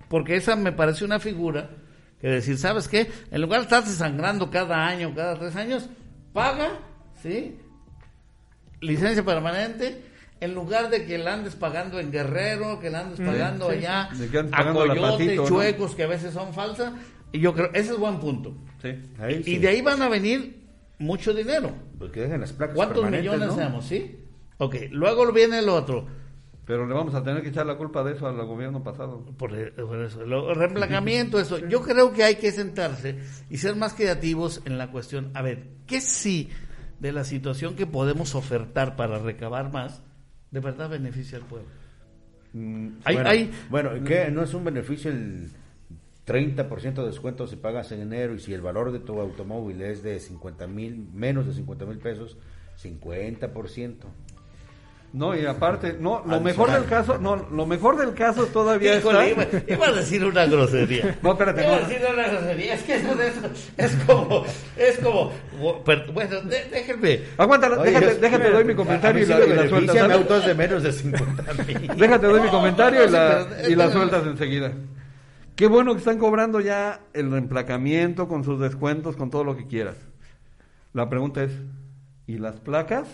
S3: Porque esa me parece una figura que decir, ¿sabes qué? En lugar de estarse sangrando cada año, cada tres años, paga, ¿sí? Licencia permanente. En lugar de que la andes pagando en Guerrero, que la andes pagando
S4: sí,
S3: allá,
S4: sí.
S3: A coyote,
S4: patito, ¿no?
S3: chuecos que a veces son falsas. Y yo creo, ese es buen punto.
S4: Sí.
S5: Ahí
S3: Y
S5: sí.
S3: de ahí van a venir mucho dinero.
S5: Porque dejen las placas
S3: ¿Cuántos millones
S5: ¿no?
S3: seamos, sí? Ok, luego viene el otro.
S4: Pero le vamos a tener que echar la culpa de eso al gobierno pasado.
S3: Por, por eso, el reemplacamiento, eso. Yo creo que hay que sentarse y ser más creativos en la cuestión. A ver, ¿qué sí de la situación que podemos ofertar para recabar más, de verdad beneficia al pueblo? Mm, hay, bueno, hay,
S5: bueno, ¿qué? ¿No es un beneficio el 30% de descuento si pagas en enero y si el valor de tu automóvil es de 50 mil, menos de 50 mil pesos, 50%?
S4: No, y aparte, no, lo mejor del caso, no, lo mejor del caso todavía es
S3: iba, a decir una grosería.
S4: No, espérate.
S3: Iba a decir una grosería. Es que eso, de eso es como, es como, bueno, déjenme.
S4: Aguanta, déjate, déjate, doy mi comentario y la, y la sueltas.
S5: autos de menos de 50 mil.
S4: Déjate, doy mi comentario y la, y la sueltas enseguida. Qué bueno que están cobrando ya el reemplacamiento con sus descuentos, con todo lo que quieras. La pregunta es, ¿y las placas?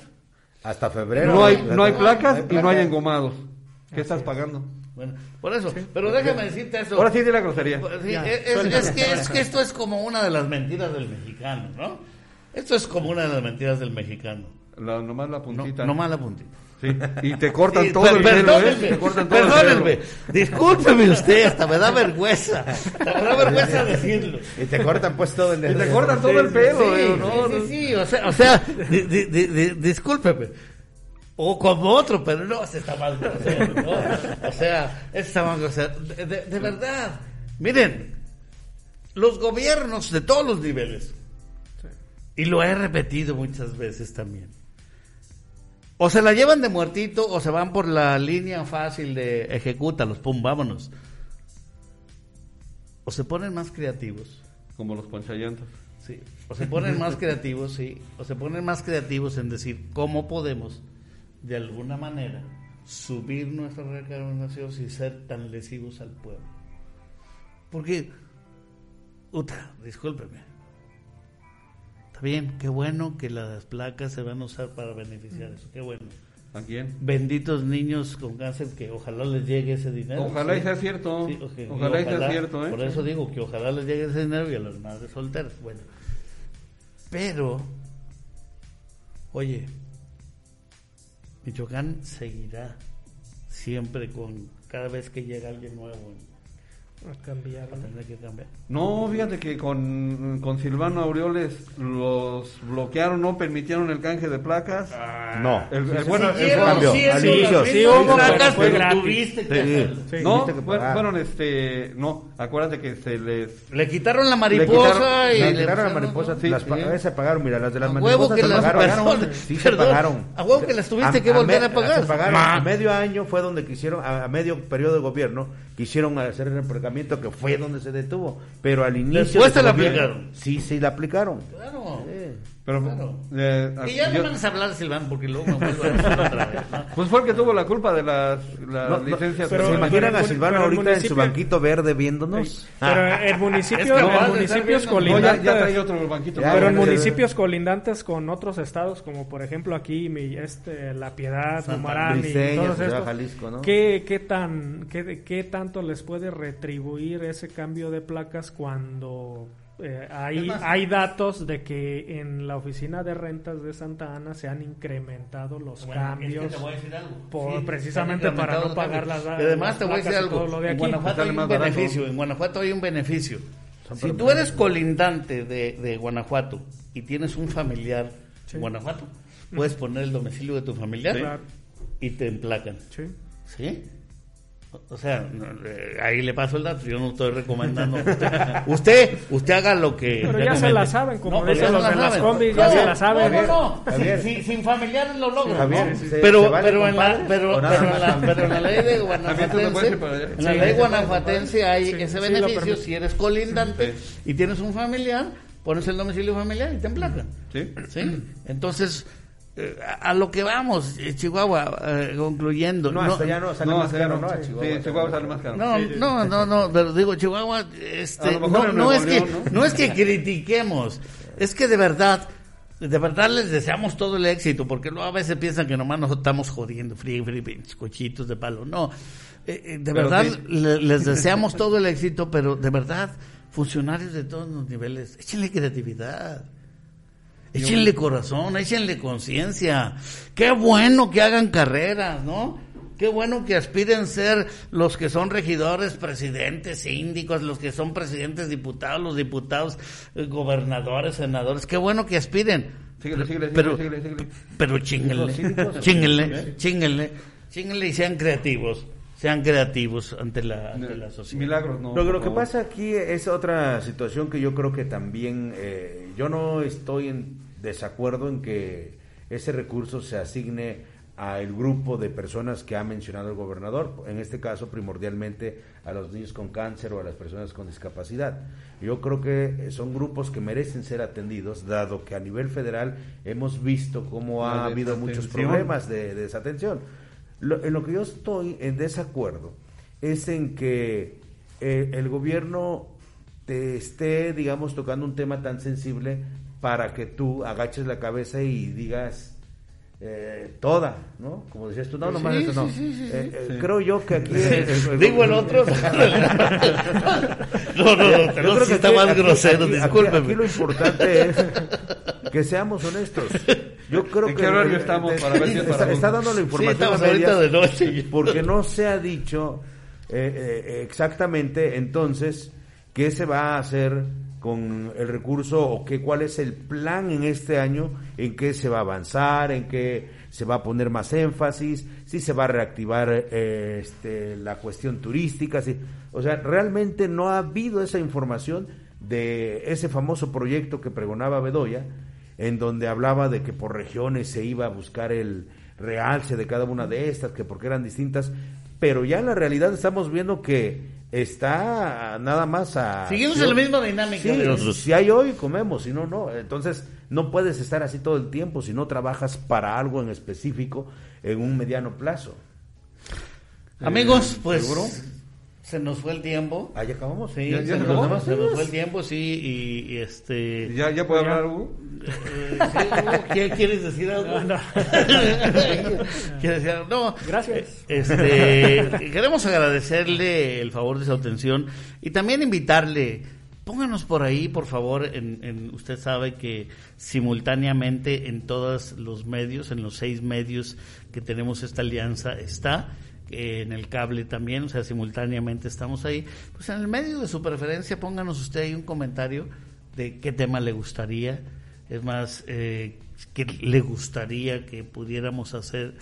S5: Hasta febrero.
S4: No hay, no hay placas y no hay engomados. ¿Qué estás pagando?
S3: Bueno, por eso, pero déjame decirte eso.
S4: Ahora sí de la grosería.
S3: Pues, es, que, es que esto es como una de las mentiras del mexicano, ¿no? Esto es como una de las mentiras del mexicano.
S4: La, nomás la puntita.
S3: No, nomás la puntita.
S4: Sí, y te cortan todo el pelo, ¿eh? Te cortan todo
S3: perdónenme, el pelo. discúlpeme usted, hasta me da vergüenza. me da vergüenza decirlo.
S5: Y te cortan pues todo el
S4: Y te cortan todo el pelo,
S3: sí, ¿eh? ¿no? Sí, sí, o sea, o sea di, di, di, discúlpeme. O como otro, pero no, se está mal ¿no? O sea, está mal De, de, de verdad, miren, los gobiernos de todos los niveles, y lo he repetido muchas veces también, o se la llevan de muertito o se van por la línea fácil de ejecútalos, pum, vámonos. O se ponen más creativos.
S4: Como los ponchallantos.
S3: Sí. O se ponen más creativos, sí. O se ponen más creativos en decir cómo podemos, de alguna manera, subir nuestra recaudación sin ser tan lesivos al pueblo. Porque, uta, discúlpeme bien, qué bueno que las placas se van a usar para beneficiar eso, qué bueno.
S4: ¿A quién?
S3: Benditos niños con cáncer que ojalá les llegue ese dinero.
S4: Ojalá y sea cierto. ojalá, y sea cierto. ¿eh?
S3: Por eso digo que ojalá les llegue ese dinero y a las madres solteras. Bueno, pero, oye, Michoacán seguirá siempre con cada vez que llega alguien nuevo
S6: a cambiar.
S4: No, fíjate que con, con Silvano Aureoles los bloquearon, no permitieron el canje de placas.
S5: Ah, no.
S4: El, bueno, el
S5: cambio.
S3: Sí, al inicio. Sí, hubo placas, pero tuviste que
S4: No, fueron, este, no, acuérdate que se les...
S3: Le quitaron la mariposa
S5: y...
S3: Le
S5: quitaron la mariposa, sí. Las se pagaron, mira, las de las mariposas se pagaron. Sí, se pagaron.
S3: A huevo que las tuviste que volver a pagar.
S5: Se pagaron. A medio año fue donde quisieron, a medio periodo de gobierno, quisieron hacer el que fue donde se detuvo. Pero al inicio.
S3: Después se la aplicaron.
S5: Sí, sí la aplicaron.
S3: Claro.
S4: Pero,
S3: eh, y ya no van a hablar de Silván porque luego me vuelvo a decir otra vez.
S4: Pues fue el que tuvo la culpa de las, las licencias.
S5: pero, ¿Se imaginan a Silván ahorita en su banquito verde viéndonos?
S6: Pero en municipios, en municipios colindantes.
S4: ya, trae otro banquito.
S6: pero en municipios colindantes con otros estados, como por ejemplo aquí, mi, este, La Piedad, Numarán y todos estos.
S5: Jalisco, ¿no?
S6: ¿qué, qué, tan, qué, ¿Qué tanto les puede retribuir ese cambio de placas cuando eh, hay, hay datos de que en la oficina de rentas de Santa Ana se han incrementado los cambios Por, precisamente para no pagar las
S3: además te voy a decir algo. en Guanajuato hay un beneficio en Guanajuato hay un beneficio. Si tú eres colindante de, de Guanajuato y tienes un familiar en Guanajuato puedes poner el domicilio de tu familiar y te emplacan.
S6: Sí.
S3: ¿Sí? O sea, eh, ahí le paso el dato, yo no estoy recomendando. usted, usted haga lo que.
S6: Pero ya se la saben, como dicen los de las combis, ya se la saben.
S3: No, no, no. Sin, sin, familiares lo logran. pero, pero, en la, pero, pero, en la, pero en la ley de Guanajuatense, en la ley guanajuatense hay ese beneficio si eres colindante y tienes un familiar, pones el domicilio familiar y te emplacan.
S4: Sí.
S3: ¿Sí? Entonces a, lo que vamos, eh, Chihuahua, eh, concluyendo.
S5: No, hasta ya no sale más caro, ¿no?
S4: Sí, Chihuahua sale más caro.
S3: No, no, no, no, pero digo, Chihuahua, este, no, no es que, no es que critiquemos, es que de verdad, de verdad les deseamos todo el éxito, porque luego a veces piensan que nomás nos estamos jodiendo, frío, frío, cochitos de palo. No, de verdad les deseamos todo el éxito, pero de verdad, funcionarios de todos los niveles, échenle creatividad. Échenle corazón, échenle conciencia. Qué bueno que hagan carreras, ¿no? Qué bueno que aspiren ser los que son regidores, presidentes, síndicos, los que son presidentes, diputados, los diputados, eh, gobernadores, senadores. Qué bueno que aspiren.
S4: Síguele, síguele,
S3: pero,
S4: síguele, síguele.
S3: Pero chinguenle, chinguenle, chinguenle, chinguenle y sean creativos. Sean creativos ante la, sociedad.
S4: Milagros, no.
S5: Lo, que pasa aquí es otra situación que yo creo que también, eh, yo no estoy en desacuerdo en que ese recurso se asigne al grupo de personas que ha mencionado el gobernador, en este caso primordialmente a los niños con cáncer o a las personas con discapacidad. Yo creo que son grupos que merecen ser atendidos, dado que a nivel federal hemos visto cómo ha habido muchos problemas de, desatención. En lo que yo estoy en desacuerdo es en que eh, el gobierno te esté, digamos, tocando un tema tan sensible para que tú agaches la cabeza y digas eh, toda, ¿no? Como decías tú, no, nomás esto no. Eh, eh, creo yo que aquí.
S3: Digo el otro. no, no, no, yo creo que está más grosero, discúlpeme.
S5: Aquí, lo importante es que seamos honestos. Yo creo
S4: ¿En
S5: que.
S4: qué horario estamos para ver si
S5: está, está, dando la información a medias de noche. Porque no se ha dicho exactamente entonces qué se va a hacer con el recurso o qué, cuál es el plan en este año, en qué se va a avanzar, en qué se va a poner más énfasis, si se va a reactivar eh, este, la cuestión turística, si, o sea, realmente no ha habido esa información de ese famoso proyecto que pregonaba Bedoya, en donde hablaba de que por regiones se iba a buscar el realce de cada una de estas, que porque eran distintas, pero ya en la realidad estamos viendo que está nada más a...
S3: Seguimos en la misma dinámica
S5: Si hay hoy, comemos, si no, no. Entonces, no puedes estar así todo el tiempo si no trabajas para algo en específico en un mediano plazo.
S3: Amigos, eh, pues... Se nos fue el tiempo.
S5: Ahí acabamos.
S3: Sí, se, nos, fue el tiempo, sí, y, este...
S4: ¿Ya, ya puede hablar Hugo?
S3: ¿Qué quieres decir algo? No, ¿Quieres decir algo? No.
S6: Gracias.
S3: Este, queremos agradecerle el favor de su atención y también invitarle, pónganos por ahí, por favor, en, en, usted sabe que simultáneamente en todos los medios, en los seis medios que tenemos esta alianza está en el cable también, o sea, simultáneamente estamos ahí. Pues en el medio de su preferencia, pónganos usted ahí un comentario de qué tema le gustaría, es más, eh, qué le gustaría que pudiéramos hacer.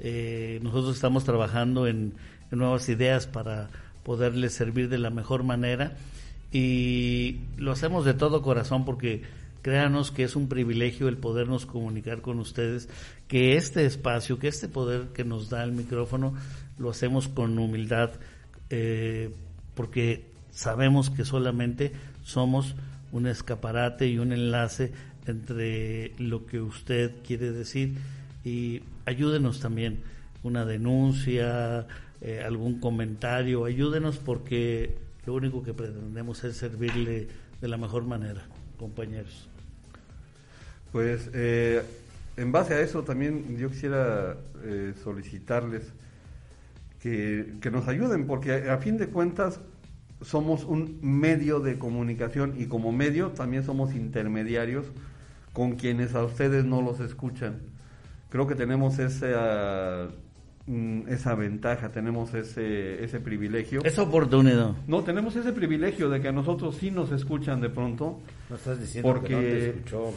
S3: Eh, nosotros estamos trabajando en, nuevas ideas para poderle servir de la mejor manera y lo hacemos de todo corazón porque créanos que es un privilegio el podernos comunicar con ustedes, que este espacio, que este poder que nos da el micrófono lo hacemos con humildad eh, porque sabemos que solamente somos un escaparate y un enlace entre lo que usted quiere decir. Y ayúdenos también una denuncia, eh, algún comentario, ayúdenos porque lo único que pretendemos es servirle de la mejor manera, compañeros.
S4: Pues eh, en base a eso también yo quisiera solicitarles que, nos ayuden, porque a fin de cuentas somos un medio de comunicación y como medio también somos intermediarios con quienes a ustedes no los escuchan. Creo que tenemos esa, mm, esa ventaja, tenemos ese, ese privilegio.
S3: Esa oportunidad.
S4: No, tenemos ese privilegio de que a nosotros sí nos escuchan de pronto.
S5: No estás diciendo porque... que no te escuchó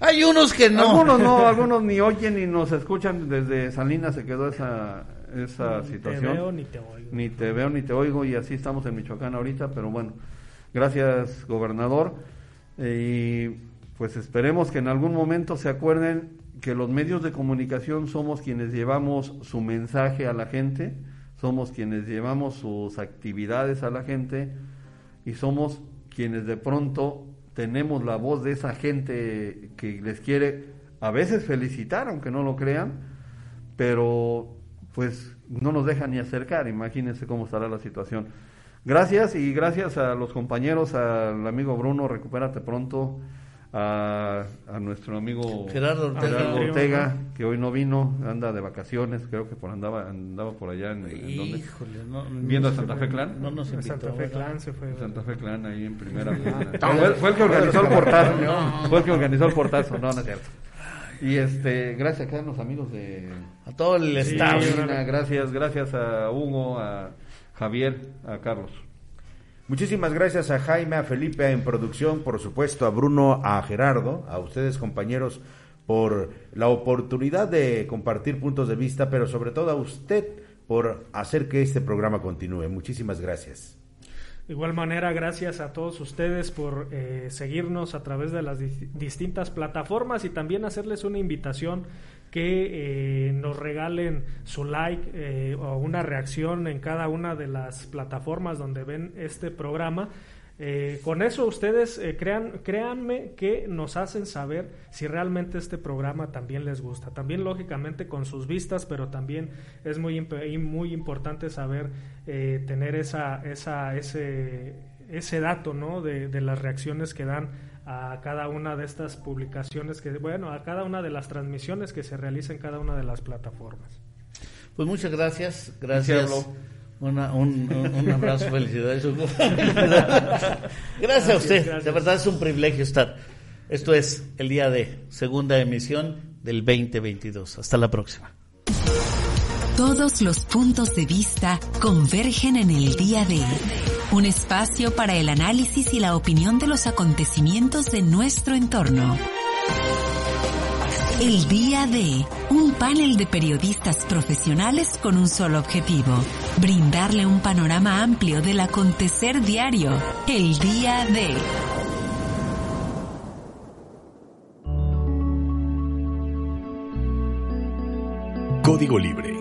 S3: Hay unos que no.
S4: Algunos no, algunos ni oyen ni nos escuchan. Desde Salinas se quedó esa, esa situación.
S6: Ni te veo ni te oigo.
S4: Ni te veo ni te oigo y así estamos en Michoacán ahorita, pero bueno, gracias gobernador. y pues esperemos que en algún momento se acuerden que los medios de comunicación somos quienes llevamos su mensaje a la gente, somos quienes llevamos sus actividades a la gente y somos quienes de pronto tenemos la voz de esa gente que les quiere a veces felicitar, aunque no lo crean, pero pues no nos deja ni acercar, imagínense cómo estará la situación. Gracias y gracias a los compañeros, al amigo Bruno, recupérate pronto, a, nuestro amigo
S3: Gerardo
S4: Ortega, que hoy no vino, anda de vacaciones, creo que por andaba andaba por allá en, viendo a Santa Fe Clan.
S6: No nos Santa Fe Clan se fue.
S4: Santa Fe Clan ahí en primera. fue, el que organizó el portazo, fue el que organizó el portazo, no, no es cierto. Y este, gracias a los amigos de...
S3: A todo el staff.
S4: gracias, gracias a Hugo, a Javier, a Carlos.
S5: Muchísimas gracias a Jaime, a Felipe en producción, por supuesto a Bruno, a Gerardo, a ustedes compañeros por la oportunidad de compartir puntos de vista, pero sobre todo a usted por hacer que este programa continúe. Muchísimas gracias.
S6: De igual manera, gracias a todos ustedes por eh, seguirnos a través de las distintas plataformas y también hacerles una invitación que eh, nos regalen su like eh, o una reacción en cada una de las plataformas donde ven este programa eh, con eso ustedes crean, créanme que nos hacen saber si realmente este programa también les gusta. También lógicamente con sus vistas, pero también es muy, muy importante saber tener esa, ese, ese dato ¿no? de las reacciones que dan a cada una de estas publicaciones, que bueno, a cada una de las transmisiones que se realizan en cada una de las plataformas.
S3: Pues muchas gracias, gracias. Una, un, un, abrazo, felicidades. gracias, a usted. De verdad es un privilegio estar. Esto es el día de segunda emisión del 2022. Hasta la próxima.
S2: Todos los puntos de vista convergen en el día de un espacio para el análisis y la opinión de los acontecimientos de nuestro entorno. El día de un panel de periodistas profesionales con un solo objetivo, brindarle un panorama amplio del acontecer diario. El día de...
S1: Código Libre